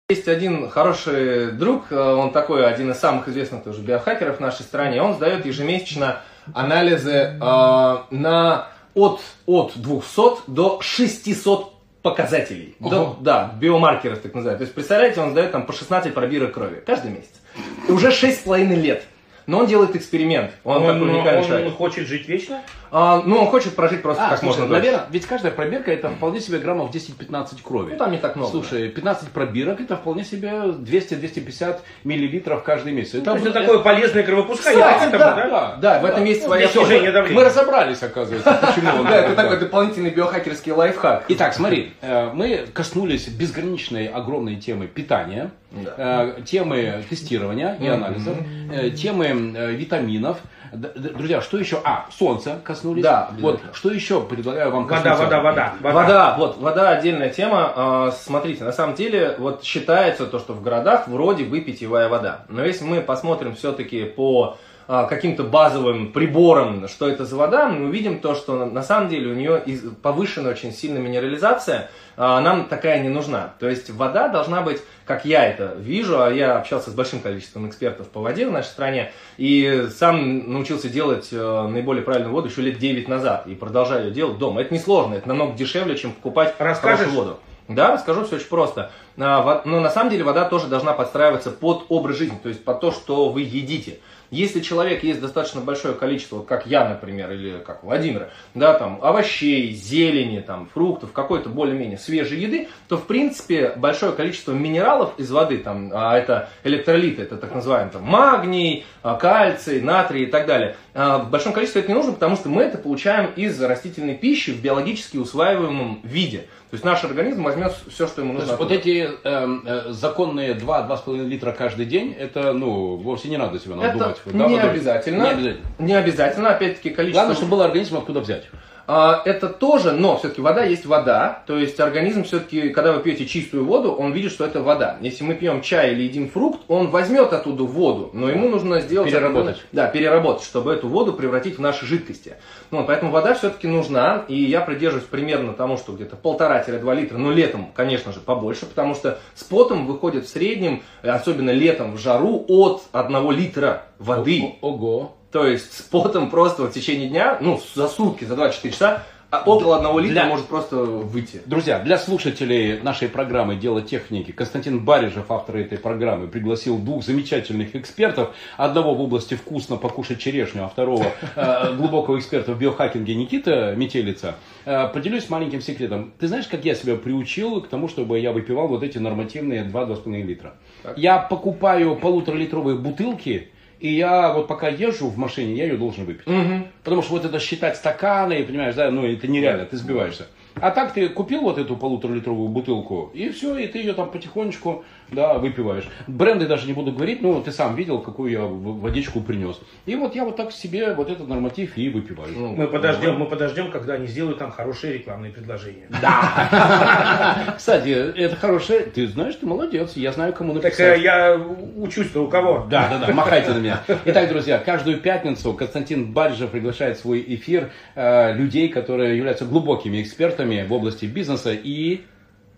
Speaker 3: Есть один хороший друг, э, он такой один из самых известных тоже биохакеров в нашей стране. Он сдает ежемесячно анализы э, на от, от 200 до 600 показателей. До- да, биомаркеров так называют. То есть, представляете, он сдает там по 16 пробирок крови каждый месяц. И уже 6,5 лет. Но он делает эксперимент. Он, такой уникальный
Speaker 2: он
Speaker 3: человек.
Speaker 2: хочет жить вечно?
Speaker 3: А, ну, он хочет прожить просто
Speaker 1: А,
Speaker 3: как
Speaker 1: слушай,
Speaker 3: можно дольше.
Speaker 1: наверное, ведь каждая пробирка это вполне себе граммов 10-15 крови.
Speaker 3: Ну, там не так много.
Speaker 1: Слушай, 15 пробирок это вполне себе 200-250 миллилитров каждый месяц.
Speaker 2: То есть это такое полезное кровопускание.
Speaker 3: Кстати,
Speaker 2: это,
Speaker 3: да,
Speaker 2: да?
Speaker 3: Да, в этом есть своя
Speaker 2: Для снижения давления.
Speaker 1: Мы разобрались, оказывается, почему <laughs>
Speaker 3: Да, это
Speaker 1: такой.
Speaker 3: дополнительный биохакерский лайфхак.
Speaker 1: Итак, смотри, э, мы коснулись безграничной огромной темы питания, э, темы тестирования и анализов, э, темы витаминов. Друзья, что еще? А, солнце коснулись.
Speaker 3: Да,
Speaker 1: Вот, что еще предлагаю вам
Speaker 2: Вода,
Speaker 1: коснуться?
Speaker 2: вода, вода, вода.
Speaker 3: Вода, вот, вода отдельная тема. А, Смотрите, на самом деле, вот считается то, что в городах вроде бы питьевая вода. Но если мы посмотрим все-таки по каким-то базовым приборам, что это за вода, мы увидим то, что на- самом деле у нее повышенная очень сильная минерализация, а, нам такая не нужна. То есть вода должна быть, как я это вижу, а я общался с большим количеством экспертов по воде в нашей стране, и сам научился делать э, наиболее правильную воду еще лет 9 назад, и продолжаю ее делать дома. Это несложно, это намного дешевле, чем покупать
Speaker 2: Расскажешь?
Speaker 3: хорошую воду. Да, расскажу, все очень просто. А, Но на самом деле вода тоже должна подстраиваться под образ жизни, то есть под то, что вы едите. Если человек ест достаточно большое количество, как я, например, или как Владимир, да, там, овощей, зелени, там, фруктов, какой-то более-менее свежей еды, то, в принципе, большое количество минералов из воды, там, а это электролиты, это так называемый там, магний, а, кальций, натрий и так далее, в большом количестве это не нужно, потому что мы это получаем из растительной пищи в биологически усваиваемом виде. То есть наш организм возьмет все, что ему нужно.
Speaker 1: есть вот эти эм, э, законные 2-2,5 литра каждый день, это, ну, вовсе не надо
Speaker 3: Это
Speaker 1: надумать.
Speaker 3: не,
Speaker 1: Да, Владимир?
Speaker 3: обязательно.
Speaker 1: Не обязательно.
Speaker 3: Не обязательно, опять-таки, количество...
Speaker 1: Главное, чтобы был организм откуда взять.
Speaker 3: А, Это тоже, но все-таки вода есть вода. То есть организм все-таки, когда вы пьете чистую воду, он видит, что это вода. Если мы пьем чай или едим фрукт, он возьмет оттуда воду, но ему нужно сделать...
Speaker 1: Переработать.
Speaker 3: Да, переработать, чтобы эту воду превратить в наши жидкости. Ну, поэтому вода все-таки нужна, и я придерживаюсь примерно тому, что где-то полтора-два литра, но летом, конечно же, побольше, потому что с потом выходит в среднем, особенно летом в жару, от одного литра воды.
Speaker 1: О- Ого.
Speaker 3: То есть с потом просто в течение дня, ну, за сутки, за 24 часа, а около одного литра
Speaker 1: Для-
Speaker 3: может просто выйти.
Speaker 1: Друзья, для слушателей нашей программы «Дело техники» Константин Барижев, автор этой программы, пригласил двух замечательных экспертов. Одного в области вкусно покушать черешню, а второго э, глубокого эксперта в биохакинге Никита Метелица. Э, поделюсь маленьким секретом. Ты знаешь, как я себя приучил к тому, чтобы я выпивал вот эти нормативные 2-2,5 литра? Я покупаю полуторалитровые бутылки, и я вот пока езжу в машине, я ее должен выпить. Потому что вот это считать стаканы, понимаешь, да, ну это нереально, ты сбиваешься. А так ты купил вот эту полуторалитровую бутылку, и все, и ты ее там потихонечку, да, выпиваешь. Бренды даже не буду говорить, ну, ты сам видел, какую я водичку принес. И вот я вот так себе вот этот норматив и выпиваю.
Speaker 2: Ну, мы подождем, мы подождем, когда они сделают там хорошие рекламные предложения. <laughs>
Speaker 1: Да. Кстати, это хорошее. Ты знаешь, ты молодец. Я знаю, кому написать. Так
Speaker 2: э, я учусь-то у кого?
Speaker 1: Да, да, да. Махайте на меня. <laughs> Итак, друзья, каждую пятницу Константин Баржев приглашает в свой эфир э, людей, которые являются глубокими экспертами в области бизнеса и...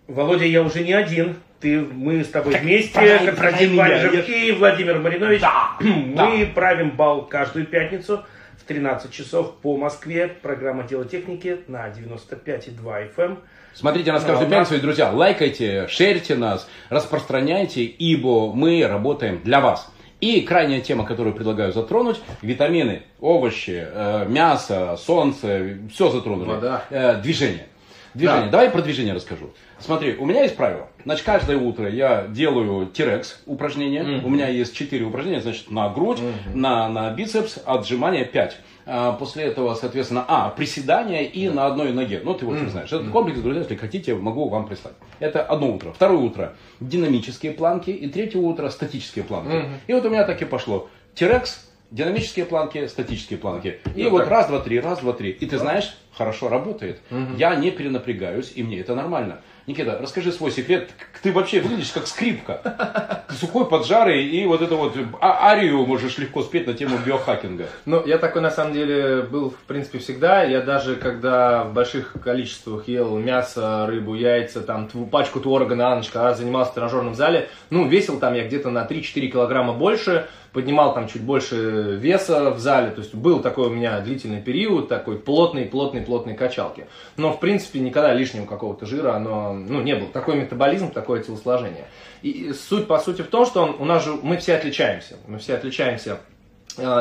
Speaker 2: Володя, я уже не один. Ты, мы с тобой так вместе, Константин Баржев и Владимир Маринович. Да, <clears throat> мы да. правим бал каждую пятницу в 13 часов по Москве. Программа «Дело техники» на 95,2 FM. Эм.
Speaker 1: Смотрите нас каждую пятницу, друзья, лайкайте, шерьте нас, распространяйте, ибо мы работаем для вас. И крайняя тема, которую предлагаю затронуть, витамины, овощи, э, мясо, солнце, все затронули. Вода. Э, движение. Движение. Да. Давай про движение расскажу. Смотри, у меня есть правило. Значит, каждое утро я делаю тирекс упражнения. Mm-hmm. У меня есть 4 упражнения, значит, на грудь, mm-hmm. на, на бицепс, отжимания 5. А, после этого, соответственно, а, приседания и да. на одной ноге. Ну, ты вот mm-hmm. знаешь. Этот комплекс, друзья, если хотите, могу вам прислать. Это одно утро. Второе утро динамические планки. И третье утро статические планки. Mm-hmm. И вот у меня так и пошло. Тирекс, динамические планки, статические планки. И ну, вот так. раз, два, три, раз, два, три. И ты знаешь, хорошо работает. Угу. Я не перенапрягаюсь, и мне это нормально. Никита, расскажи свой секрет. Ты вообще выглядишь как скрипка. Ты сухой, поджарый, и вот это вот а арию можешь легко спеть на тему биохакинга.
Speaker 3: Ну, я такой на самом деле был, в принципе, всегда. Я даже, когда в больших количествах ел мясо, рыбу, яйца, там, пачку творога на ночь, когда занимался в тренажерном зале, ну, весил там я где-то на 3-4 килограмма больше, поднимал там чуть больше веса в зале, то есть был такой у меня длительный период, такой плотный, плотный, плотной качалки. Но, в принципе, никогда лишнего какого-то жира, оно, ну, не было. Такой метаболизм, такое телосложение. И суть, по сути, в том, что он, у нас же, мы все отличаемся. Мы все отличаемся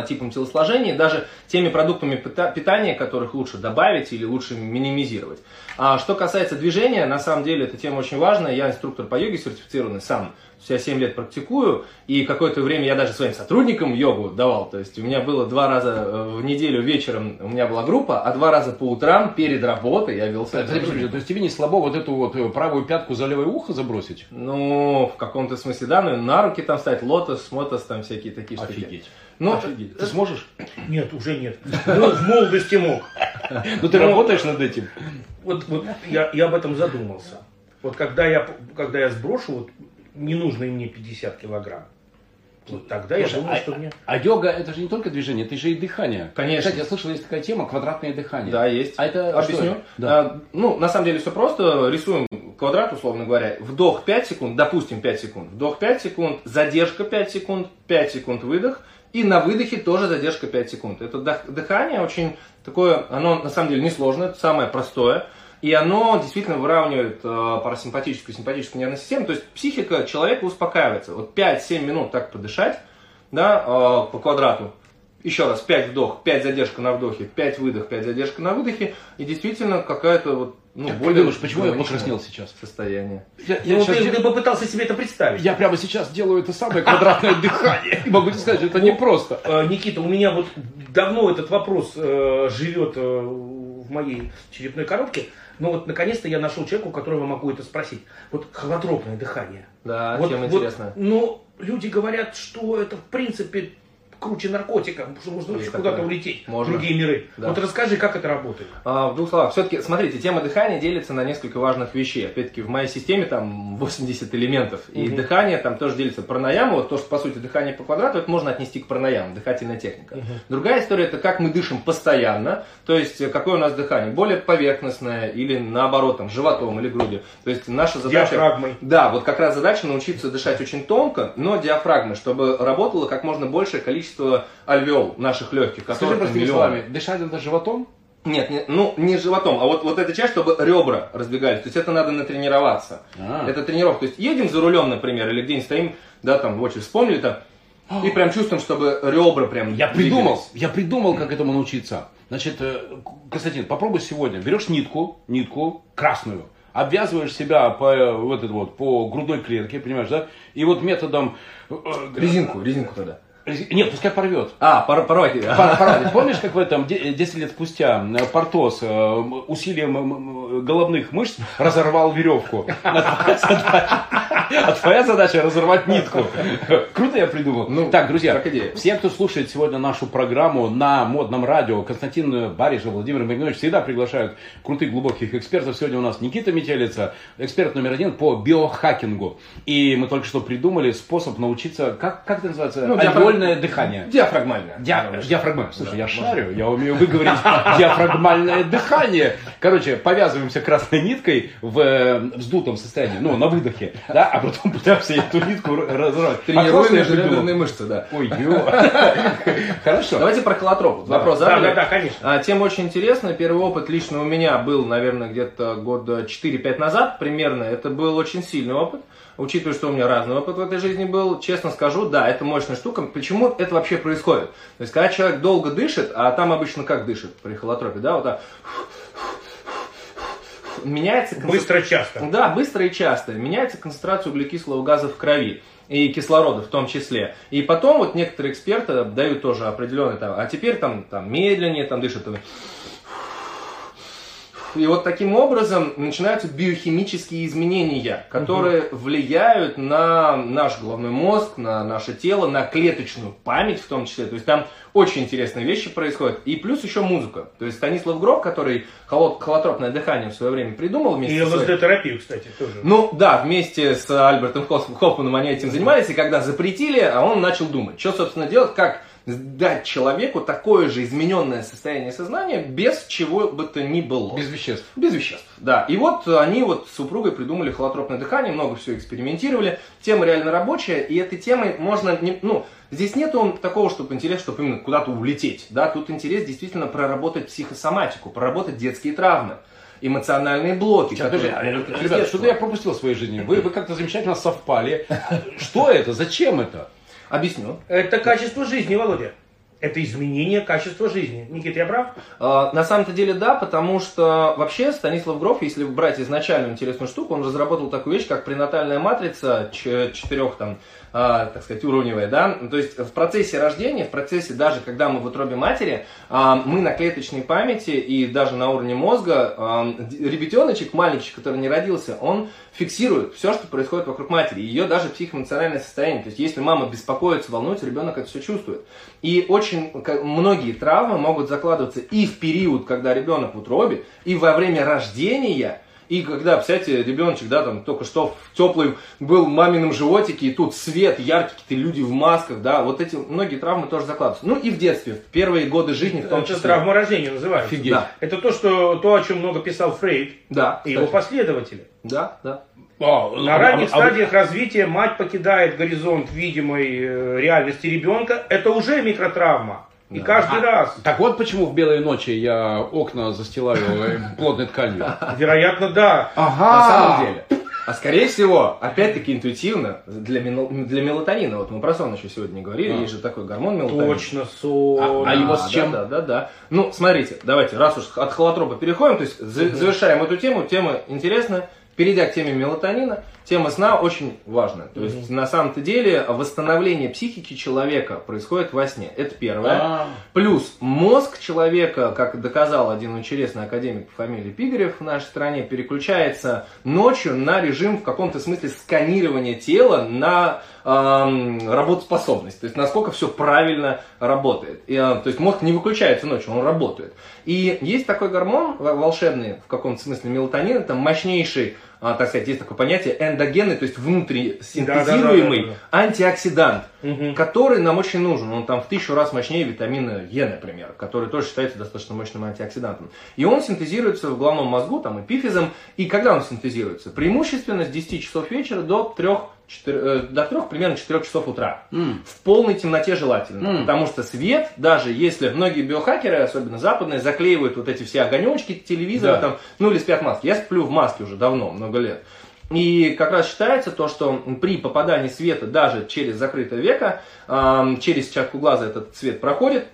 Speaker 3: типом телосложения, даже теми продуктами питания, которых лучше добавить или лучше минимизировать. А что касается движения, на самом деле эта тема очень важная. Я инструктор по йоге сертифицированный сам я 7 лет практикую, и какое-то время я даже своим сотрудникам йогу давал. То есть у меня было два раза э, в неделю вечером у меня была группа, а два раза по утрам перед работой я вел
Speaker 1: То есть тебе не слабо вот эту вот э, правую пятку за левое ухо забросить?
Speaker 3: Ну, в каком-то смысле, да, ну на руки там стать, лотос, мотос, там всякие такие
Speaker 1: штуки. Офигеть. Ну, Офигеть. Ты сможешь?
Speaker 2: Нет, уже нет. Ну, в молодости мог.
Speaker 1: Ну, ты работаешь над этим?
Speaker 2: Вот, вот я, я об этом задумался. Вот когда я, когда я сброшу, вот не нужно мне 50 килограмм. Вот тогда Слушай, я думаю, а, что мне...
Speaker 1: А йога это же не только движение, это же и дыхание.
Speaker 3: Конечно.
Speaker 1: Кстати, я слышал, есть такая тема, квадратное дыхание.
Speaker 3: Да, есть.
Speaker 1: А это
Speaker 3: Объясню. Да. А, ну, на самом деле все просто. Рисуем квадрат, условно говоря. Вдох 5 секунд, допустим 5 секунд. Вдох 5 секунд, задержка 5 секунд, 5 секунд выдох. И на выдохе тоже задержка 5 секунд. Это дыхание очень такое, оно на самом деле несложное, это самое простое. И оно действительно выравнивает э, парасимпатическую и симпатическую нервную систему. То есть психика человека успокаивается. Вот 5-7 минут так подышать да, э, по квадрату. Еще раз, 5 вдох, 5 задержка на вдохе, 5 выдох, 5 задержка на выдохе. И действительно какая-то вот
Speaker 1: ну, как более думаешь, почему я покраснел сейчас?
Speaker 3: Состояние.
Speaker 2: Я, я ну, ты, дел... ты попытался себе это представить.
Speaker 1: Я прямо сейчас делаю это самое квадратное <laughs> дыхание. Могу тебе сказать, это не просто.
Speaker 2: Э, Никита, у меня вот давно этот вопрос э, живет э, в моей черепной коробке. Но вот наконец-то я нашел человека, у которого могу это спросить. Вот холотропное дыхание.
Speaker 3: Да,
Speaker 2: вот,
Speaker 3: тема
Speaker 2: вот, интересная. Ну, люди говорят, что это в принципе круче наркотика, потому что можно вообще куда-то улететь можно. в другие миры. Да. Вот расскажи, как это работает.
Speaker 3: А, в двух словах. Все-таки, смотрите, тема дыхания делится на несколько важных вещей. Опять-таки, в моей системе там 80 элементов. И угу. дыхание там тоже делится. Пранаяму, вот то, что по сути дыхание по квадрату, это можно отнести к пранаяму, дыхательная техника. Угу. Другая история, это как мы дышим постоянно. То есть, э, какое у нас дыхание? Более поверхностное или наоборот, там, животом или грудью. То есть, наша задача...
Speaker 2: Диафрагмой.
Speaker 3: Да, вот как раз задача научиться дышать очень тонко, но диафрагмой, чтобы работало как можно большее количество количество альвеол наших легких,
Speaker 1: которые простыми словами, дышать это животом?
Speaker 3: Нет, не, ну не животом, а вот, вот эта часть, чтобы ребра разбегались. То есть это надо натренироваться. А. Это тренировка. То есть едем за рулем, например, или где-нибудь стоим, да, там, вот, вспомнили там, и прям чувствуем, чтобы ребра прям
Speaker 1: Я придумал, я придумал, как этому научиться. Значит, э, Константин, попробуй сегодня. Берешь нитку, нитку красную, обвязываешь себя по, вот это вот, по грудной клетке, понимаешь, да? И вот методом...
Speaker 3: Э, резинку, резинку тогда.
Speaker 1: Нет, пускай порвет.
Speaker 3: А, пор- порвать.
Speaker 1: Пор- порвать. <laughs> Помнишь, как в этом де- 10 лет спустя э, Портос э, усилием головных мышц разорвал веревку? <laughs> А твоя задача- а разорвать нитку. Круто я придумал.
Speaker 3: Ну,
Speaker 1: так, друзья, все, кто слушает сегодня нашу программу на модном радио, Константин Баришев, Владимир Магнинович всегда приглашают крутых, глубоких экспертов. Сегодня у нас Никита Метелица, эксперт номер один по биохакингу. И мы только что придумали способ научиться, как, как это называется,
Speaker 3: Ну, диафраг-
Speaker 1: альвеольное дыхание.
Speaker 3: Диафрагмальное.
Speaker 1: Диа- диафрагма. Слушай, я шарю, я умею выговорить <laughs> диафрагмальное дыхание. Короче, повязываемся красной ниткой в э, вздутом состоянии, ну, на выдохе, да, а потом пытаемся эту нитку разорвать.
Speaker 3: Тренируем межреберные мышцы, да.
Speaker 1: Ой. <laughs> Хорошо.
Speaker 3: Давайте про холотроп.
Speaker 1: Да.
Speaker 3: Вопрос
Speaker 2: Да,
Speaker 3: задали.
Speaker 2: да, да, конечно.
Speaker 3: А, тема очень интересная. Первый опыт лично у меня был, наверное, где-то года 4-5 назад примерно. Это был очень сильный опыт. Учитывая, что у меня разный опыт в этой жизни был, честно скажу, да, это мощная штука. Почему это вообще происходит? То есть, когда человек долго дышит, а там обычно как дышит при холотропе, да, вот так, меняется концентрация.
Speaker 2: Быстро, часто.
Speaker 3: Да, быстро и часто. Меняется концентрация углекислого газа в крови. И кислорода в том числе. И потом вот некоторые эксперты дают тоже определенный там, а теперь там, там медленнее там дышат. И вот таким образом начинаются биохимические изменения, которые влияют на наш головной мозг, на наше тело, на клеточную память в том числе. То есть там очень интересные вещи происходят. И плюс еще музыка. То есть Станислав Гроб, который холод- холотропное дыхание в свое время придумал вместе
Speaker 2: И ЛСД-терапию, кстати, тоже.
Speaker 3: ну да, вместе с Альбертом Хоф- Хоффманом они этим занимались, и когда запретили, а он начал думать, что, собственно, делать, как дать человеку такое же измененное состояние сознания без чего бы то ни было.
Speaker 1: Без веществ.
Speaker 3: Без веществ, да. И вот они вот с супругой придумали холотропное дыхание, много все экспериментировали. Тема реально рабочая, и этой темой можно, не, ну, здесь нету такого, чтобы интерес, чтобы именно куда-то улететь, да. Тут интерес действительно проработать психосоматику, проработать детские травмы, эмоциональные блоки.
Speaker 1: Сейчас,
Speaker 3: которые-.
Speaker 1: Ребята, что-то я пропустил в своей жизни. Вы, вы как-то замечательно совпали. Что это? Зачем это?
Speaker 3: Объясню.
Speaker 2: Это качество жизни, Володя. Это изменение качества жизни. Никита, я прав?
Speaker 3: А, На самом-то деле да, потому что вообще Станислав Гров, если брать изначальную интересную штуку, он разработал такую вещь, как пренатальная матрица четырех там, так сказать, уровневая, да. То есть в процессе рождения, в процессе даже когда мы в утробе матери, а, мы на клеточной памяти и даже на уровне мозга, а, ребятеночек, маленький, который не родился, он фиксирует все, что происходит вокруг матери, ее даже психоэмоциональное состояние. То есть если мама беспокоится, волнуется, ребенок это все чувствует. И очень многие травмы могут закладываться и в период, когда ребенок в утробе, и во время рождения, и когда, представляете, ребеночек, да, там только что в теплый был в мамином животике, и тут свет, яркие какие-то люди в масках, да, вот эти многие травмы тоже закладываются. Ну и в детстве, в первые годы жизни в том
Speaker 2: Это
Speaker 3: числе.
Speaker 2: травма рождения называется.
Speaker 1: Офигеть.
Speaker 3: Да,
Speaker 2: Это то, что, то, о чем много писал Фрейд
Speaker 3: да,
Speaker 2: и его
Speaker 3: кстати.
Speaker 2: последователи.
Speaker 3: да, да.
Speaker 1: А,
Speaker 2: На
Speaker 1: а-
Speaker 2: ранних
Speaker 1: а- а
Speaker 2: стадиях развития мать покидает горизонт видимой э, реальности ребенка. Это уже микротравма. И
Speaker 3: Да.
Speaker 2: каждый
Speaker 1: А,
Speaker 2: раз.
Speaker 1: Так вот почему в белые ночи я окна застилаю э, плотной тканью.
Speaker 2: Вероятно, да.
Speaker 1: Ага.
Speaker 3: На самом деле. А скорее всего, опять-таки интуитивно, для, мел- для мелатонина, вот мы про сон еще сегодня говорили,
Speaker 1: А.
Speaker 3: есть же такой гормон мелатонин.
Speaker 2: Точно, сон.
Speaker 1: А его с
Speaker 3: Да,
Speaker 1: чем?
Speaker 3: Да, да, да. Ну, смотрите, давайте, раз уж от холотропа переходим, то есть за- завершаем эту тему, тема интересная. Перейдя к теме мелатонина, тема сна очень важная. То есть, на самом-то деле, восстановление психики человека происходит во сне. Это первое.
Speaker 1: А,
Speaker 3: Плюс мозг человека, как доказал один интересный академик по фамилии Пигарев в нашей стране, переключается ночью на режим в каком-то смысле сканирования тела на эм, работоспособность. То есть насколько все правильно работает. И, э, то есть мозг не выключается ночью, он работает. И есть такой гормон во- волшебный, в каком-то смысле мелатонин, это мощнейший, а, так сказать, есть такое понятие эндогенный, то есть внутри синтезируемый
Speaker 2: Да-да-да-да-да.
Speaker 3: антиоксидант
Speaker 2: Мгм.
Speaker 3: который нам очень нужен. Он там в тысячу раз мощнее витамина Е, например, который тоже считается достаточно мощным антиоксидантом. И он синтезируется в головном мозгу, там, эпифизом. И когда он синтезируется? Преимущественно с 10 часов вечера до 3, до 3 примерно 4 часов утра.
Speaker 1: м.
Speaker 3: В полной темноте желательно.
Speaker 1: М.
Speaker 3: Потому что свет, даже если многие биохакеры, особенно западные, заклеивают вот эти все огонечки телевизора,
Speaker 1: Да.
Speaker 3: там, ну или спят в маске. Я сплю в маске уже давно, много лет. И как раз считается то, что при попадании света даже через закрытое веко, через чатку глаза этот свет проходит,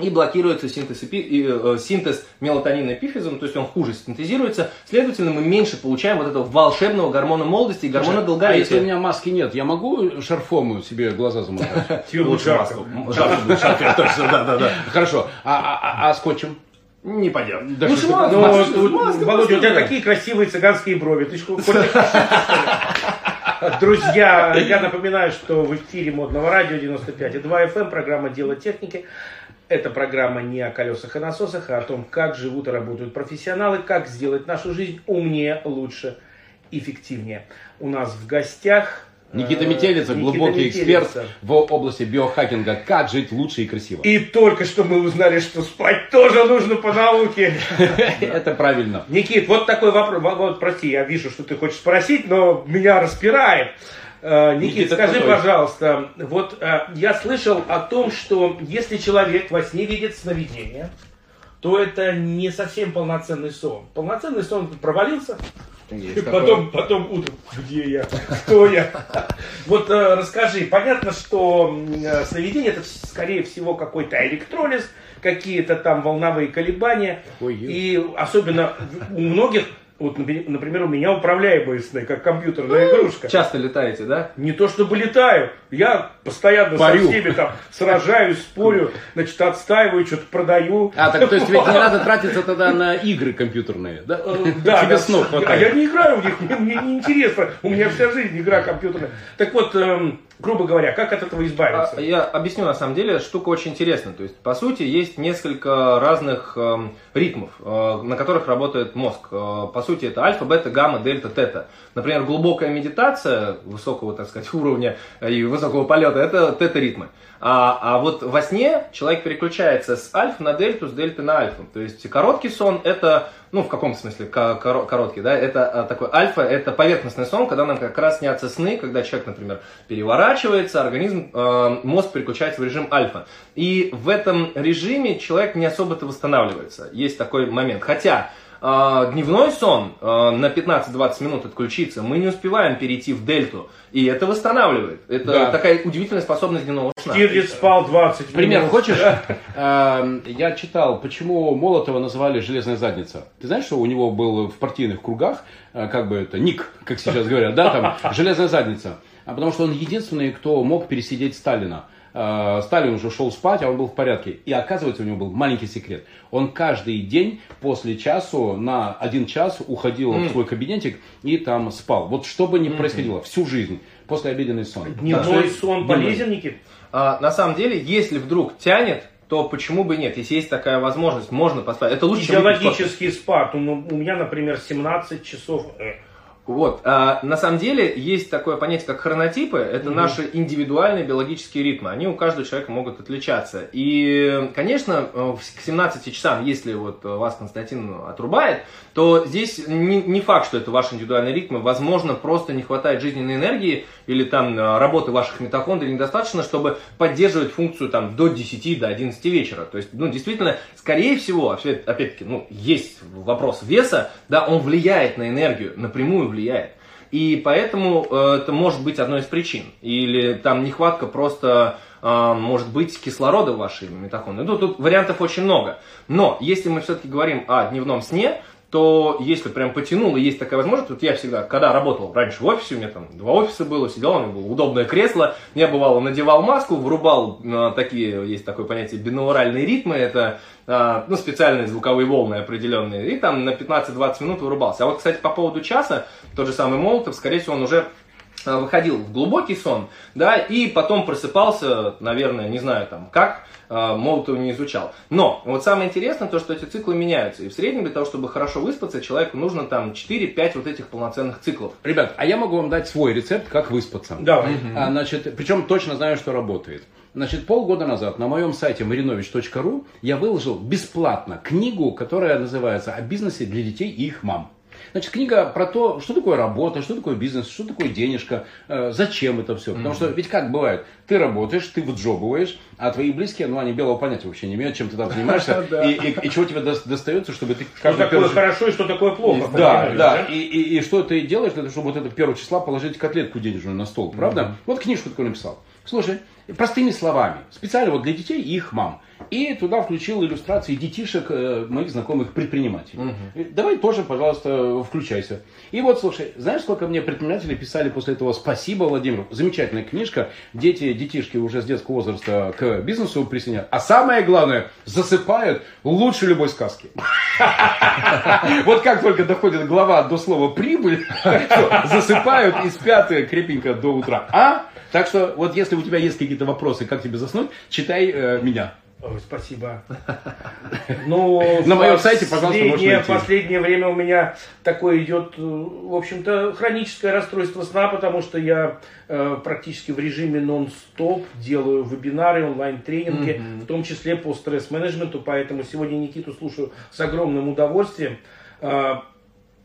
Speaker 3: и блокируется синтез, эпи, и, э, синтез мелатонина эпифизом, то есть он хуже синтезируется, следовательно, мы меньше получаем вот этого волшебного гормона молодости и гормона долголетия.
Speaker 1: А если у меня маски нет, я могу шарфом себе глаза замотать? <laughs>
Speaker 3: Лучше маску. Жарко будет, жарко, точно, да, да, да.
Speaker 1: Хорошо. А, а, а скотчем?
Speaker 3: Не пойдет.
Speaker 1: Да
Speaker 3: Лучше
Speaker 1: что
Speaker 3: маску,
Speaker 2: Ну, Володя, у тебя такие красивые цыганские брови. Ты Друзья, я напоминаю, что в эфире модного радио 95,2 FM, программа «Дело техники». Это программа не о колесах и насосах, а о том, как живут и работают профессионалы, как сделать нашу жизнь умнее, лучше, эффективнее. У нас в гостях
Speaker 1: Никита
Speaker 2: э,
Speaker 1: Метелица,
Speaker 2: Никита
Speaker 1: глубокий
Speaker 2: Метелица.
Speaker 1: эксперт в области биохакинга. Как жить лучше и красиво.
Speaker 2: И только что мы узнали, что спать тоже нужно по науке. <laughs>
Speaker 1: Это правильно.
Speaker 2: Никит, вот такой вопрос. Вот, прости, я вижу, что ты хочешь спросить, но меня распирает. Э, Никит, скажи,
Speaker 1: крутой.
Speaker 2: пожалуйста, вот э, я слышал о том, что если человек во сне видит сновидение, то это не совсем полноценный сон. Полноценный сон провалился,
Speaker 3: Есть
Speaker 2: и
Speaker 3: такое.
Speaker 2: потом, потом утром, где я, кто я? Вот э, расскажи, понятно, что э, сновидение это скорее всего какой-то электролиз, какие-то там волновые колебания.
Speaker 1: Ой.
Speaker 2: И особенно у многих, вот, напри- например, у меня управляемые сны, как компьютерная игрушка.
Speaker 3: Часто летаете, да?
Speaker 2: Не то чтобы летаю, я постоянно
Speaker 1: Парю.
Speaker 2: со всеми там сражаюсь, спорю, значит, отстаиваю, что-то продаю.
Speaker 1: А, так то есть ведь не <laughs> надо тратиться тогда на игры компьютерные, да?
Speaker 2: Э, Да,
Speaker 1: Тебе
Speaker 2: да.
Speaker 1: снов
Speaker 2: А я
Speaker 1: хватает.
Speaker 2: не играю в них, мне, мне не интересно. У меня вся жизнь игра компьютерная. Так вот, эм, грубо говоря, как от этого избавиться?
Speaker 3: А, Я объясню, на самом деле, штука очень интересная. То есть, по сути, есть несколько разных эм, ритмов, э, на которых работает мозг. Э, по сути, это альфа, бета, гамма, дельта, тета. Например, глубокая медитация высокого, так сказать, <laughs> уровня и высокого полета, это тета-ритмы. А, а вот во сне человек переключается с альфа на дельту, с дельты на альфа. То есть короткий сон это, ну в каком смысле ко- коро- короткий, да, это а, такой альфа, это поверхностный сон, когда нам как раз снятся сны, когда человек, например, переворачивается, организм, э, мозг переключается в режим альфа. И в этом режиме человек не особо-то восстанавливается. Есть такой момент. Хотя дневной сон э, на 15-20 минут отключиться, мы не успеваем перейти в дельту. И это восстанавливает. Это
Speaker 1: Да.
Speaker 3: такая удивительная способность дневного сна.
Speaker 2: Штирлиц спал 20
Speaker 1: Пример
Speaker 2: минут.
Speaker 1: хочешь? Эм, Я читал, почему Молотова называли «железная задница». Ты знаешь, что у него был в партийных кругах, как бы это, ник, как сейчас говорят, да, там, «железная задница». А потому что он единственный, кто мог пересидеть Сталина. Э, Сталин уже шел спать, а он был в порядке. И оказывается, у него был маленький секрет. Он каждый день после часу на один час уходил в свой кабинетик и там спал. Вот что бы ни происходило, всю жизнь, после обеденный сон.
Speaker 2: Дневной
Speaker 1: Да.
Speaker 2: сон полезен, Никит?
Speaker 3: А, на самом деле, если вдруг тянет, то почему бы нет? Если есть такая возможность, можно поспать. Это лучше.
Speaker 2: Физиологический спад. У у меня, например, 17 часов. э,
Speaker 3: Вот. А, на самом деле есть такое понятие, как хронотипы. Это наши индивидуальные биологические ритмы. Они у каждого человека могут отличаться. И, конечно, э, к 17 часам, если вот э, вас Константин отрубает, то здесь не, не факт, что это ваши индивидуальные ритмы. Возможно, просто не хватает жизненной энергии или там э, работы ваших митохондрий недостаточно, чтобы поддерживать функцию там до 10, до 11 вечера. То есть, ну, действительно, скорее всего, опять- опять-таки, ну, есть вопрос веса, да, он влияет на энергию, напрямую влияет. И поэтому э, это может быть одной из причин. Или там нехватка просто э, может быть кислорода в вашей митохондрии. Ну, тут вариантов очень много. Но если мы все-таки говорим о дневном сне, то если прям потянул и есть такая возможность, вот я всегда, когда работал раньше в офисе, у меня там два офиса было, сидел, у меня было удобное кресло, я бывало надевал маску, врубал э, такие, есть такое понятие бинауральные ритмы, это э, ну, специальные звуковые волны определенные, и там на 15-20 минут вырубался. А вот, кстати, по поводу часа, тот же самый Молотов, скорее всего, он уже выходил в глубокий сон, да, и потом просыпался, наверное, не знаю там как, э, Молотова не изучал. Но вот самое интересное то, что эти циклы меняются. И в среднем для того, чтобы хорошо выспаться, человеку нужно там 4-5 вот этих полноценных циклов.
Speaker 1: Ребят, а я могу вам дать свой рецепт, как выспаться.
Speaker 2: Давай.
Speaker 1: А, значит, причем точно знаю, что работает. Значит, полгода назад на моем сайте marinovich.ru я выложил бесплатно книгу, которая называется «О бизнесе для детей и их мам». Значит, книга про то, что такое работа, что такое бизнес, что такое денежка, э, зачем это все. Потому что ведь как бывает, ты работаешь, ты выджобываешь, а твои близкие, ну, они белого понятия вообще не имеют, чем ты там <laughs> занимаешься, и, чего тебе дос- достается, чтобы ты
Speaker 2: Что такое хорошо и что такое плохо.
Speaker 1: да, да. И что ты делаешь для того, чтобы вот это первого числа положить котлетку денежную на стол, правда? Вот книжку такую написал. Слушай, простыми словами, специально вот для детей и их мам. И туда включил иллюстрации детишек э, моих знакомых предпринимателей. Угу. Давай тоже, пожалуйста, включайся. И вот, слушай, знаешь, сколько мне предприниматели писали после этого «Спасибо, Владимир». Вот книжка. Дети, детишки уже с детского возраста к бизнесу присоединяют. А самое главное, засыпают лучше любой сказки. <laughs> Вот как только доходит глава до слова «прибыль», засыпают и спят крепенько до утра. А? Так что вот если у тебя есть какие-то вопросы, как тебе заснуть, читай э, меня.
Speaker 2: Ой, спасибо. Ну, <laughs>
Speaker 1: на моем сайте, пожалуйста, можно
Speaker 2: Последнее время у меня такое идет, э, в общем-то, хроническое расстройство сна, потому что я э, практически в режиме нон-стоп делаю вебинары, онлайн-тренинги, mm-hmm. в том числе по стресс-менеджменту, поэтому сегодня Никиту слушаю с огромным удовольствием. Э,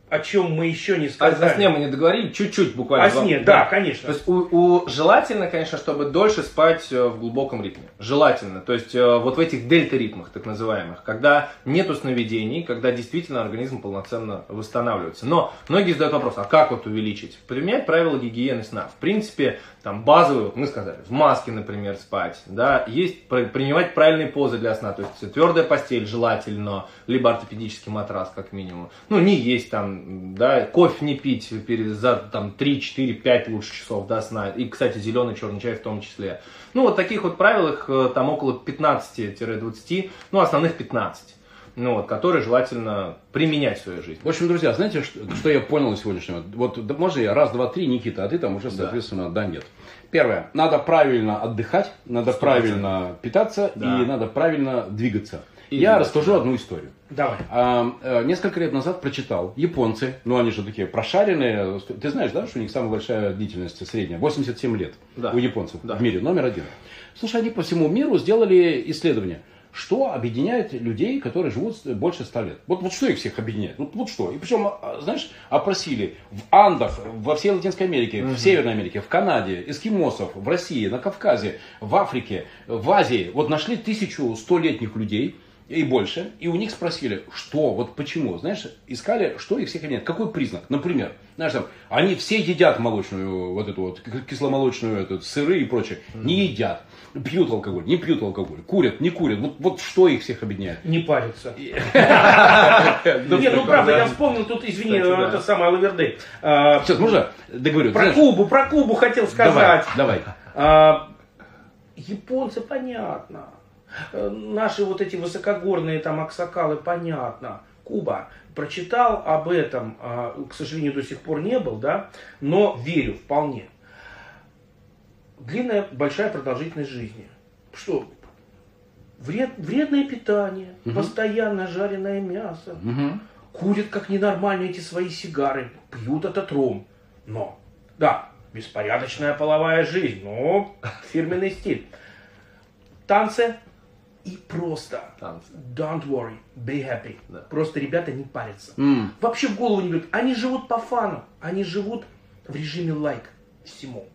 Speaker 2: о чем мы еще не сказали.
Speaker 3: О, о сне мы не договорили, чуть-чуть буквально.
Speaker 2: О сне, да, да, конечно.
Speaker 3: То есть у, у, желательно, конечно, чтобы дольше спать э, в глубоком ритме. Желательно. То есть э, вот в этих дельта-ритмах, так называемых, когда нету сновидений, когда действительно организм полноценно восстанавливается. Но многие задают вопрос, а как вот увеличить? Применять правила гигиены сна. В принципе, там базовые, вот мы сказали, в маске, например, спать, да, есть принимать правильные позы для сна, то есть твердая постель желательно, либо ортопедический матрас как минимум. Ну, не есть там, да, кофе не пить перед, за там 3, 4, 5 лучше часов до сна. И, кстати, зеленый, черный чай в том числе. Ну, вот таких вот правилах э, там около 15-20, ну, основных 15 ну, вот, которые желательно применять в своей жизни.
Speaker 1: В общем, друзья, знаете, что, что я понял из сегодняшнего? Вот можно я раз, два, три, Никита, а ты там уже, соответственно, да, да нет. Первое, надо правильно отдыхать, надо 100%. правильно питаться да. и надо правильно двигаться. И я расскажу да. одну историю.
Speaker 2: Давай.
Speaker 1: А, а, несколько лет назад прочитал, японцы, ну они же такие прошаренные, ты знаешь, да, что у них самая большая длительность средняя, 87 лет да. у японцев да. в мире, номер один. Слушай, они по всему миру сделали исследование – что объединяет людей, которые живут больше ста лет. Вот, вот что их всех объединяет? Вот, вот что. И причем, а, знаешь, опросили в Андах, во всей Латинской Америке, угу. в Северной Америке, в Канаде, эскимосов, в России, на Кавказе, в Африке, в Азии. Вот нашли тысячу столетних людей, и больше, и у них спросили, что, вот почему, знаешь, искали, что их всех объединяет, какой признак, например, знаешь, там, они все едят молочную, вот эту вот, кисломолочную, эту, сыры и прочее, не едят, пьют алкоголь, не пьют алкоголь, курят, не курят, вот, вот что их всех объединяет?
Speaker 2: Не парятся. Нет, <laughs> ну правда, я вспомнил тут, извини, это самое Лавердей.
Speaker 1: А, Сейчас, можно договорю?
Speaker 2: Про Кубу, про Кубу хотел сказать.
Speaker 1: Давай, а,
Speaker 2: Японцы, понятно. Э, наши вот эти высокогорные там аксакалы, понятно. Куба. Прочитал об этом, а, к сожалению, до сих пор не был, да, но верю вполне. Длинная, большая продолжительность жизни. Что? Вред, вредное питание, угу. постоянно жареное мясо, угу. курят как ненормальные эти свои сигары, пьют этот ром. Но, да, беспорядочная половая жизнь, но фирменный стиль. Танцы и просто Танцы. don't worry, be happy. Да. Просто ребята не парятся. Mm. Вообще в голову не берут. Они живут по фану. Они живут в режиме лайк всему.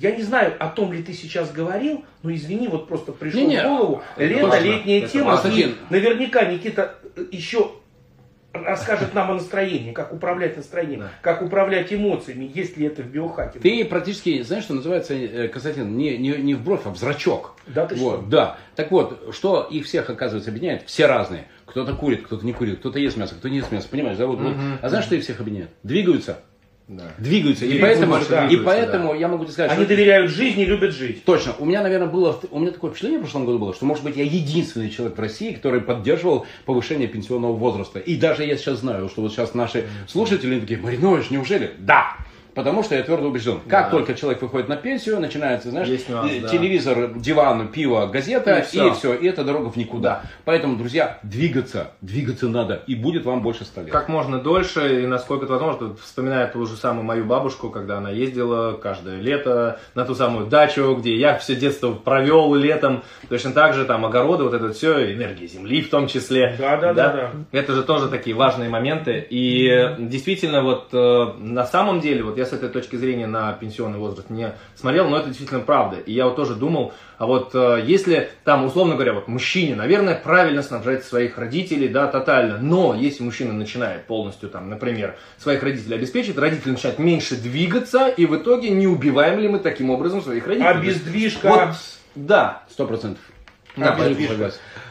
Speaker 2: Я не знаю, о том ли ты сейчас говорил, но извини, вот просто пришло не, не, в голову. Лето, летняя тема. И наверняка Никита еще расскажет нам о настроении, как управлять настроением, да. как управлять эмоциями, есть ли это в биохаке.
Speaker 1: Ты практически, знаешь, что называется, э, Константин, не, не, не в бровь, а в зрачок.
Speaker 2: Да, ты
Speaker 1: вот,
Speaker 2: что?
Speaker 1: Да. Так вот, что их всех, оказывается, объединяет? Все разные. Кто-то курит, кто-то не курит, кто-то ест мясо, кто не ест мясо. Понимаешь, да? Вот, угу. вот. А знаешь, что их всех объединяет? Двигаются. Да. Двигаются. И, и поэтому, да. и поэтому да. я могу тебе сказать,
Speaker 2: Они что... доверяют жизни и любят жить.
Speaker 1: Точно. У меня, наверное, было, у меня такое впечатление в прошлом году было, что, может быть, я единственный человек в России, который поддерживал повышение пенсионного возраста. И даже я сейчас знаю, что вот сейчас наши слушатели такие, Маринович, неужели? Да! Потому что я твердо убежден, как да. только человек выходит на пенсию, начинается, знаешь, нюанс, э, телевизор, да. диван, пиво, газета, и все. и все, и это дорога в никуда. Да. Поэтому, друзья, двигаться, двигаться надо, и будет вам больше ста лет.
Speaker 3: Как можно дольше, и насколько это возможно, вспоминаю ту же самую мою бабушку, когда она ездила каждое лето на ту самую дачу, где я все детство провел летом, точно так же там огороды, вот это все, энергия земли в том числе.
Speaker 2: Да, да, да. да.
Speaker 3: Это же тоже такие важные моменты, и действительно вот э, на самом деле, вот я с этой точки зрения на пенсионный возраст не смотрел, но это действительно правда. И я вот тоже думал, а вот э, если там, условно говоря, вот мужчине, наверное, правильно снабжать своих родителей, да, тотально, но если мужчина начинает полностью, там, например, своих родителей обеспечить, родители начинают меньше двигаться, и в итоге не убиваем ли мы таким образом своих родителей?
Speaker 2: Обездвижка.
Speaker 3: Вот, да.
Speaker 1: Сто процентов.
Speaker 2: Да.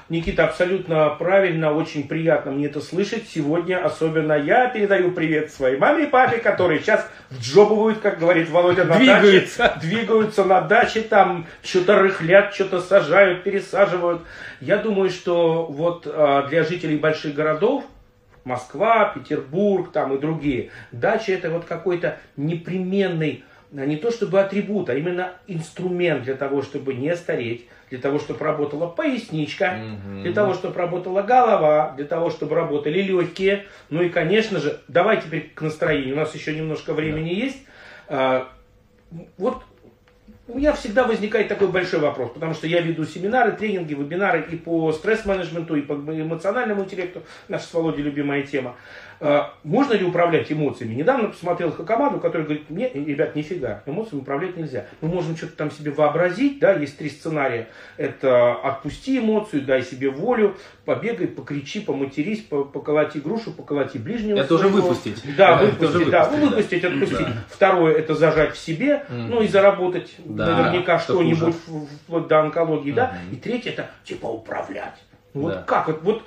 Speaker 2: Никита, абсолютно правильно, очень приятно мне это слышать. Сегодня особенно я передаю привет своей маме и папе, которые сейчас вджобывают, как говорит Володя, на
Speaker 1: Двигаются.
Speaker 2: даче. Двигаются на даче, там что-то рыхлят, что-то сажают, пересаживают. Я думаю, что вот а, для жителей больших городов, Москва, Петербург там и другие, дача это вот какой-то непременный не то чтобы атрибут, а именно инструмент для того, чтобы не стареть, для того, чтобы работала поясничка, для того, чтобы работала голова, для того, чтобы работали легкие. Ну и, конечно же, давай теперь к настроению. У нас еще немножко времени есть. А, Вот у меня всегда возникает такой большой вопрос, потому что я веду семинары, тренинги, вебинары и по стресс-менеджменту, и по эмоциональному интеллекту, наша с Володей любимая тема. А, Можно ли управлять эмоциями? Недавно посмотрел Хакамаду, который говорит, не, ребят, нифига, эмоциями управлять нельзя. Мы можем что-то там себе вообразить, да, есть три сценария. Это отпусти эмоцию, дай себе волю, побегай, покричи, поматерись, по- поколоти грушу, поколоти ближнего.
Speaker 3: Это уже
Speaker 2: своего.
Speaker 3: выпустить.
Speaker 2: Да,
Speaker 3: Это
Speaker 2: выпустить,
Speaker 3: уже
Speaker 2: да,
Speaker 3: выпустить,
Speaker 2: ну,
Speaker 3: да.
Speaker 2: выпустить, отпустить. Второе, это зажать в себе, ну и заработать
Speaker 3: Да,
Speaker 2: наверняка
Speaker 3: что
Speaker 2: что-нибудь вплоть до онкологии, да. И третье, это типа управлять. Вот
Speaker 3: Да.
Speaker 2: как, вот, вот,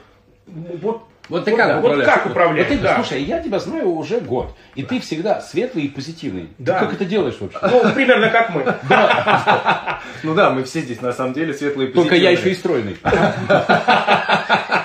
Speaker 2: вот,
Speaker 1: Вот ты
Speaker 2: вот,
Speaker 1: как
Speaker 2: вот
Speaker 1: управляешь?
Speaker 2: как управлять,
Speaker 1: Вот ты,
Speaker 2: да.
Speaker 1: Слушай, я тебя знаю уже год, и ты всегда светлый и позитивный.
Speaker 2: Да.
Speaker 1: Ты как это делаешь вообще?
Speaker 2: Ну, примерно как мы.
Speaker 3: Ну да, мы все здесь на самом деле светлые и
Speaker 1: Только я еще
Speaker 3: позитивные.
Speaker 1: и стройный. <laughs>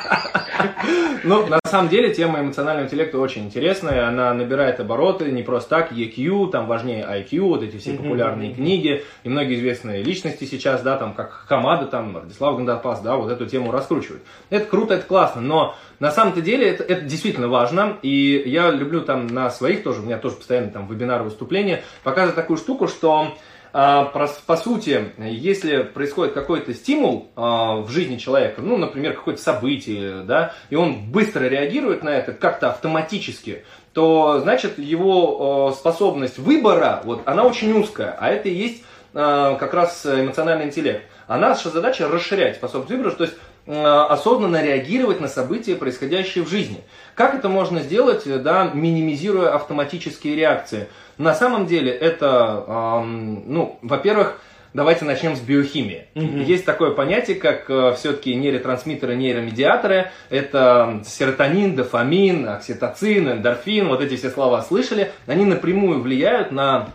Speaker 3: Ну, на самом деле, тема эмоционального интеллекта очень интересная. Она набирает обороты не просто так. EQ, там важнее IQ, вот эти все популярные книги. И многие известные личности сейчас, да, там, как Хамада, там, Радислав Гандапас, да, вот эту тему раскручивают. Это круто, это классно, но на самом-то деле это, это действительно важно. И я люблю там на своих тоже, у меня тоже постоянно там вебинары, выступления, показывать такую штуку, что по сути, если происходит какой-то стимул а, в жизни человека, ну, например, какое-то событие, да, и он быстро реагирует на это как-то автоматически, то, значит, его а, способность выбора, вот, она очень узкая, а это и есть а, как раз эмоциональный интеллект. А наша задача расширять способность выбора, то есть а, осознанно реагировать на события, происходящие в жизни. Как это можно сделать, э, да, минимизируя автоматические реакции? На самом деле это, ам, ну, во-первых, давайте начнем с биохимии. Есть такое понятие, как все-таки нейротрансмиттеры, нейромедиаторы. Это серотонин, дофамин, окситоцин, эндорфин, вот эти все слова слышали. Они напрямую влияют на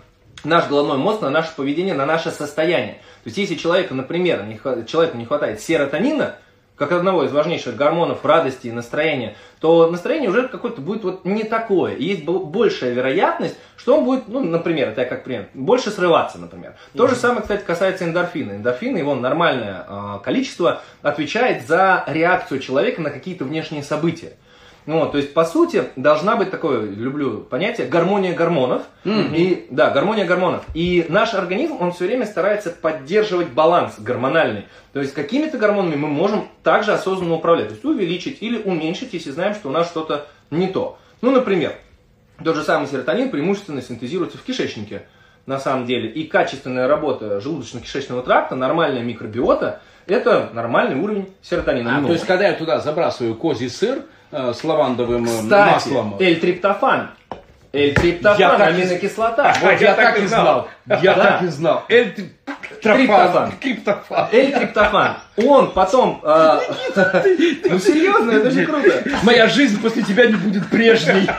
Speaker 3: наш головной мозг, на наше поведение, на наше состояние. То есть, если человеку, например, не, человеку не хватает серотонина, как одного из важнейших гормонов радости и настроения, то настроение уже какое-то будет вот не такое. И есть бо- большая вероятность, что он будет, ну, например, это я как пример, больше срываться, например. То же самое, кстати, касается эндорфина. Эндорфин, его нормальное а, количество, отвечает за реакцию человека на какие-то внешние события. Ну, то есть, по сути, должна быть такое, люблю понятие, гармония гормонов. И, да, гармония гормонов. И наш организм, он все время старается поддерживать баланс гормональный. То есть, какими-то гормонами мы можем также осознанно управлять. То есть, увеличить или уменьшить, если знаем, что у нас что-то не то. Ну, например, тот же самый серотонин преимущественно синтезируется в кишечнике, на самом деле. И качественная работа желудочно-кишечного тракта, нормальная микробиота, это нормальный уровень серотонина.
Speaker 1: А,
Speaker 3: Ну,
Speaker 1: то есть, когда я туда забрасываю козий сыр э, с лавандовым э,
Speaker 3: Кстати,
Speaker 1: маслом,
Speaker 3: L-триптофан. L-триптофан,
Speaker 1: Я так и-
Speaker 3: аминокислота. <laughs>
Speaker 1: вот я так и знал. Я
Speaker 3: Да.
Speaker 1: так и знал. Эль
Speaker 3: Триптофан. L-триптофан. Он потом... э, <laughs> Ну серьезно, это же круто.
Speaker 1: Моя жизнь после тебя не будет прежней. <laughs>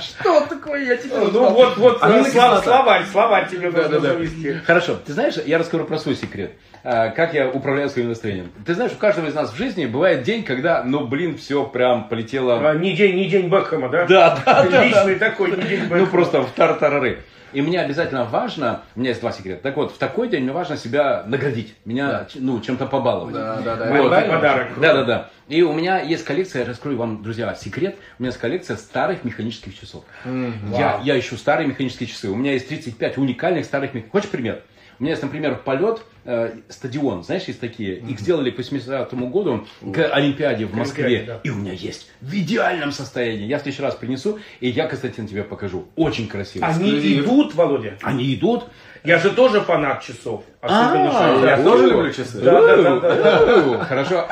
Speaker 1: Что такое? Я тебя
Speaker 2: Ну вот, вот, слав- словарь, словарь тебе нужно завести.
Speaker 1: Хорошо, ты знаешь, я расскажу про свой секрет. А, Как я управляю своим настроением. Ты знаешь, у каждого из нас в жизни бывает день, когда, ну, блин, все прям полетело...
Speaker 2: А, Не день, не день Бекхэма, да?
Speaker 1: Да, да, да.
Speaker 2: Личный такой, не день Бекхэма.
Speaker 1: Ну, просто в тартарары. И мне обязательно важно, у меня есть два секрета. Так вот, в такой день мне важно себя наградить, меня, ну, чем-то побаловать.
Speaker 3: Да, да, да.
Speaker 1: Вот.
Speaker 2: Подарок.
Speaker 1: Да, да, да. И у меня есть коллекция, я раскрою вам, друзья, секрет. У меня есть коллекция старых механических часов. Я, я ищу старые механические часы. У меня есть 35 уникальных старых механических. Хочешь пример? У меня есть, например, полет э, стадион, знаешь, есть такие. Их сделали к 80-му году к Олимпиаде в Москве.
Speaker 2: Олимпиаде, да.
Speaker 1: И у меня есть в идеальном состоянии. Я в следующий раз принесу, и я, Константин, тебе покажу. Очень красиво.
Speaker 2: Они
Speaker 3: Эксклюзив.
Speaker 2: идут, Володя.
Speaker 1: Они идут.
Speaker 2: Я же тоже фанат часов. Особенно
Speaker 1: А,
Speaker 2: шоу.
Speaker 3: Я тоже люблю часы.
Speaker 1: Хорошо.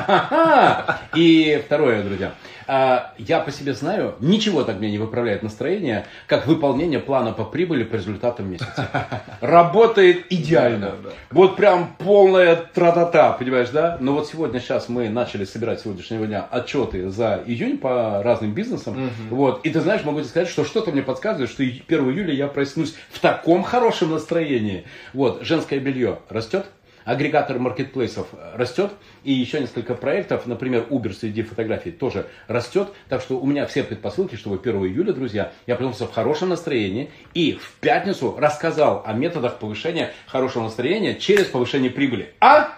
Speaker 1: И второе, друзья. А, Я по себе знаю, ничего так мне не выправляет настроение, как выполнение плана по прибыли по результатам месяца. <laughs> Работает идеально.
Speaker 3: Да, да, да.
Speaker 1: Вот прям полная тра-та-та, понимаешь, да? Но вот сегодня, сейчас мы начали собирать сегодняшнего дня отчеты за июнь по разным бизнесам. Вот. И ты знаешь, могу тебе сказать, что что-то мне подсказывает, что и 1 июля я проснусь в таком хорошем настроении. Вот. Женское белье растет. Агрегатор маркетплейсов растет, и еще несколько проектов, например, Uber среди фотографий тоже растет. Так что у меня все предпосылки, чтобы 1 июля, друзья, я проснулся в хорошем настроении и в пятницу рассказал о методах повышения хорошего настроения через повышение прибыли. А?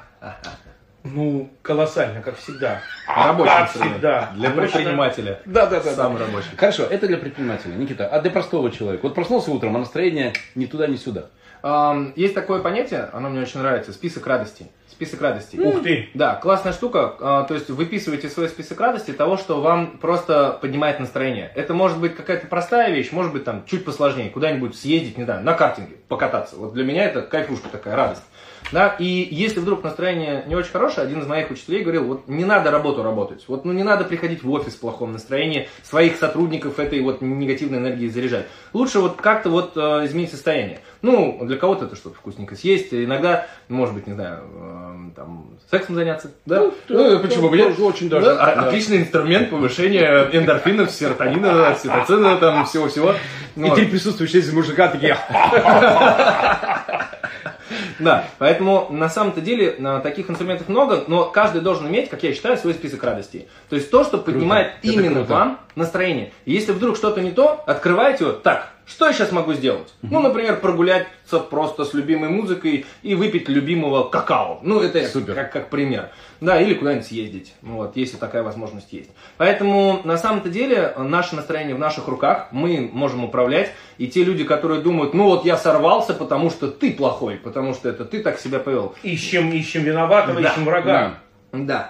Speaker 2: Ну, колоссально, как всегда.
Speaker 3: Рабочий
Speaker 2: как всегда.
Speaker 3: Для предпринимателя.
Speaker 1: Да, да, да.
Speaker 3: Самый рабочий.
Speaker 1: Хорошо, это для предпринимателя, Никита. А для простого человека? Вот проснулся утром, а настроение ни туда, ни сюда.
Speaker 3: Есть такое понятие, оно мне очень нравится, список радостей. Список радостей.
Speaker 2: Ух ты.
Speaker 3: Да, классная штука. А, То есть выписывайте свой список радостей того, что вам просто поднимает настроение. Это может быть какая-то простая вещь, может быть там чуть посложнее, куда-нибудь съездить, не знаю, на картинге, покататься. Вот для меня это кайфушка такая, радость. Да, и если вдруг настроение не очень хорошее, один из моих учителей говорил, вот не надо работу работать, вот ну не надо приходить в офис в плохом настроении, своих сотрудников этой вот негативной энергией заряжать. Лучше вот как-то вот э, изменить состояние. Ну, для кого-то это что-то вкусненько съесть, иногда, может быть, не знаю, э, там, сексом заняться, да? Ну, почему бы нет?
Speaker 1: очень даже.
Speaker 3: Да,
Speaker 1: Да.
Speaker 3: Отличный инструмент повышения эндорфинов, серотонина, окситоцина, там, всего-всего.
Speaker 1: И
Speaker 3: Вот.
Speaker 1: три присутствующие здесь мужика такие. <laughs> <laughs>
Speaker 3: Да, поэтому на самом-то деле а, таких инструментов много, но каждый должен иметь, как я считаю, свой список радостей. То есть то, что поднимает именно вам настроение. И если вдруг что-то не то, открывайте его. Так, что я сейчас могу сделать? Ну, например, прогуляться просто с любимой музыкой и выпить любимого какао. Ну, это
Speaker 1: Супер.
Speaker 3: Как, как пример. Да, или куда-нибудь съездить, вот, если такая возможность есть. Поэтому, на самом-то деле, наше настроение в наших руках, мы можем управлять. И те люди, которые думают, ну вот я сорвался, потому что ты плохой, потому что это ты так себя повел.
Speaker 2: Ищем, ищем виноватого,
Speaker 3: Да,
Speaker 2: ищем врага.
Speaker 3: Да,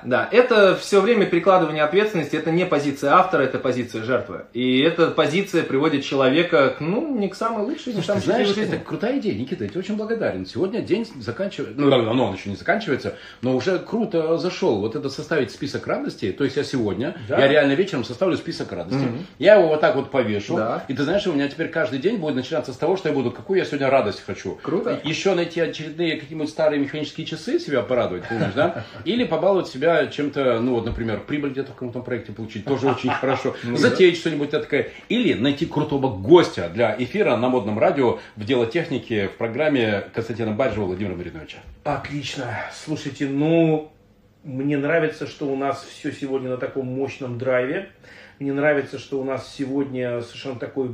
Speaker 3: да. Это все время перекладывание ответственности, это не позиция автора, это позиция жертвы. И эта позиция приводит человека, к, ну, не к самой лучшей, не к самой
Speaker 1: знаешь,
Speaker 3: жизни.
Speaker 1: это крутая идея, Никита, я тебе очень благодарен. Сегодня день заканчивается, ну, давно он еще не заканчивается, но уже круто зашел. Вот это составить список радостей, то есть я сегодня,
Speaker 2: Да.
Speaker 1: я реально вечером составлю список радостей, я его вот так вот повешу,
Speaker 3: Да.
Speaker 1: и ты знаешь, у меня теперь каждый день будет начинаться с того, что я буду, какую я сегодня радость хочу.
Speaker 3: Круто.
Speaker 1: Еще найти очередные какие-нибудь старые механические часы себя порадовать, понимаешь, да? Или побаловать себя чем-то, ну вот, например, прибыль где-то в каком-то проекте получить, тоже очень <laughs> хорошо. Затеять что-нибудь такое. Или найти крутого гостя для эфира на модном радио в дело техники в программе Константина Баджева Владимира Мариновича.
Speaker 2: Отлично. Слушайте, ну, мне нравится, что у нас все сегодня на таком мощном драйве. Мне нравится, что у нас сегодня совершенно такой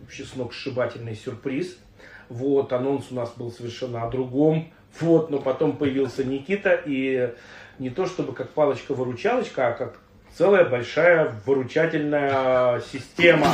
Speaker 2: вообще сногсшибательный сюрприз. Вот, анонс у нас был совершенно о другом. Вот, но потом появился Никита, и не то чтобы как палочка-выручалочка, а как целая большая выручательная система,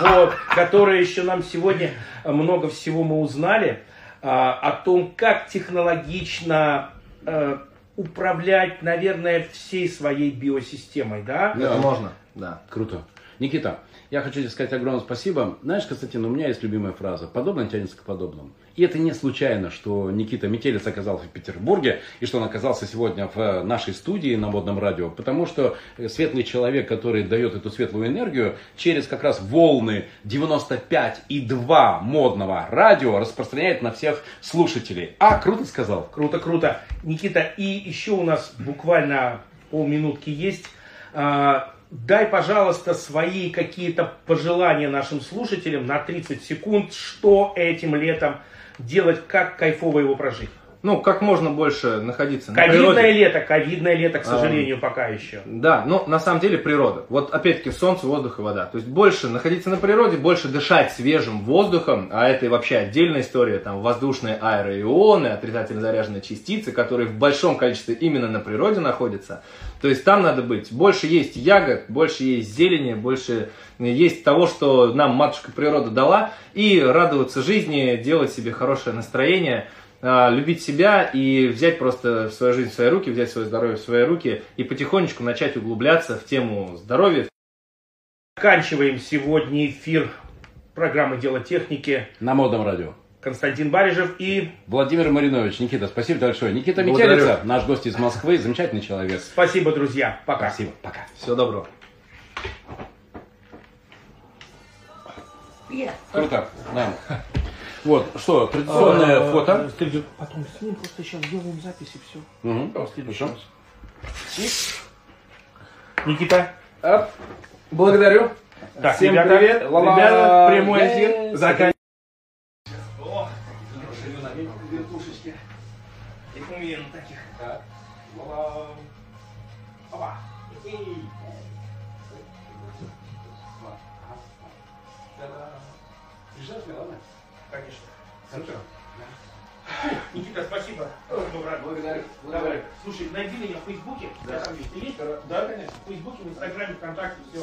Speaker 2: вот, которая еще нам сегодня много всего мы узнали а, о том, как технологично э, управлять, наверное, всей своей биосистемой, да?
Speaker 3: Это можно, да.
Speaker 1: Круто. Никита, я хочу тебе сказать огромное спасибо. Знаешь, Константин, у меня есть любимая фраза. Подобное тянется к подобному. И это не случайно, что Никита Метелец оказался в Петербурге, и что он оказался сегодня в нашей студии на модном радио. Потому что светлый человек, который дает эту светлую энергию, через как раз волны 95,2 модного радио распространяет на всех слушателей. А, круто сказал.
Speaker 2: Круто, круто. Никита, и еще у нас буквально полминутки есть. Дай, пожалуйста, свои какие-то пожелания нашим слушателям на 30 секунд, что этим летом делать, как кайфово его прожить.
Speaker 3: Ну, как можно больше находиться на
Speaker 2: Ковидное
Speaker 3: природе.
Speaker 2: лето, ковидное лето, к сожалению, пока еще.
Speaker 3: Да, но на самом деле природа. Вот опять-таки солнце, воздух и вода. То есть больше находиться на природе, больше дышать свежим воздухом, а это и вообще отдельная история, там воздушные аэроионы, отрицательно заряженные частицы, которые в большом количестве именно на природе находятся. То есть там надо быть. Больше есть ягод, больше есть зелени, больше есть того, что нам матушка природа дала, и радоваться жизни, делать себе хорошее настроение. А, любить себя и взять просто свою жизнь в свои руки, взять свое здоровье в свои руки и потихонечку начать углубляться в тему здоровья.
Speaker 2: Заканчиваем сегодня эфир программы «Дело техники».
Speaker 1: На модном радио.
Speaker 2: Константин Барижев и...
Speaker 1: Владимир Маринович. Никита, спасибо большое. Никита
Speaker 3: Благодарю.
Speaker 1: Метелица, наш гость из Москвы, замечательный человек.
Speaker 2: Спасибо, друзья. Пока.
Speaker 1: Спасибо, пока.
Speaker 3: Всего доброго.
Speaker 1: Круто. Да. Вот, что, традиционное фото.
Speaker 2: Потом с ним просто сейчас сделаем запись и все.
Speaker 1: Угу. Хорошо.
Speaker 2: Никита.
Speaker 3: Оп. Благодарю.
Speaker 2: Так,
Speaker 3: Всем
Speaker 2: ребята,
Speaker 3: привет.
Speaker 1: Ла-ла.
Speaker 3: Ребята, прямой эфир. Заканчиваем.
Speaker 2: Документ таких. Опа. Конечно. Никита, спасибо. Доброе.
Speaker 3: Благодарю.
Speaker 2: Давай. Слушай, найди меня в Фейсбуке.
Speaker 3: Да.
Speaker 2: Ты есть?
Speaker 3: Да, конечно.
Speaker 2: В Фейсбуке, в Инстаграме, ВКонтакте, все.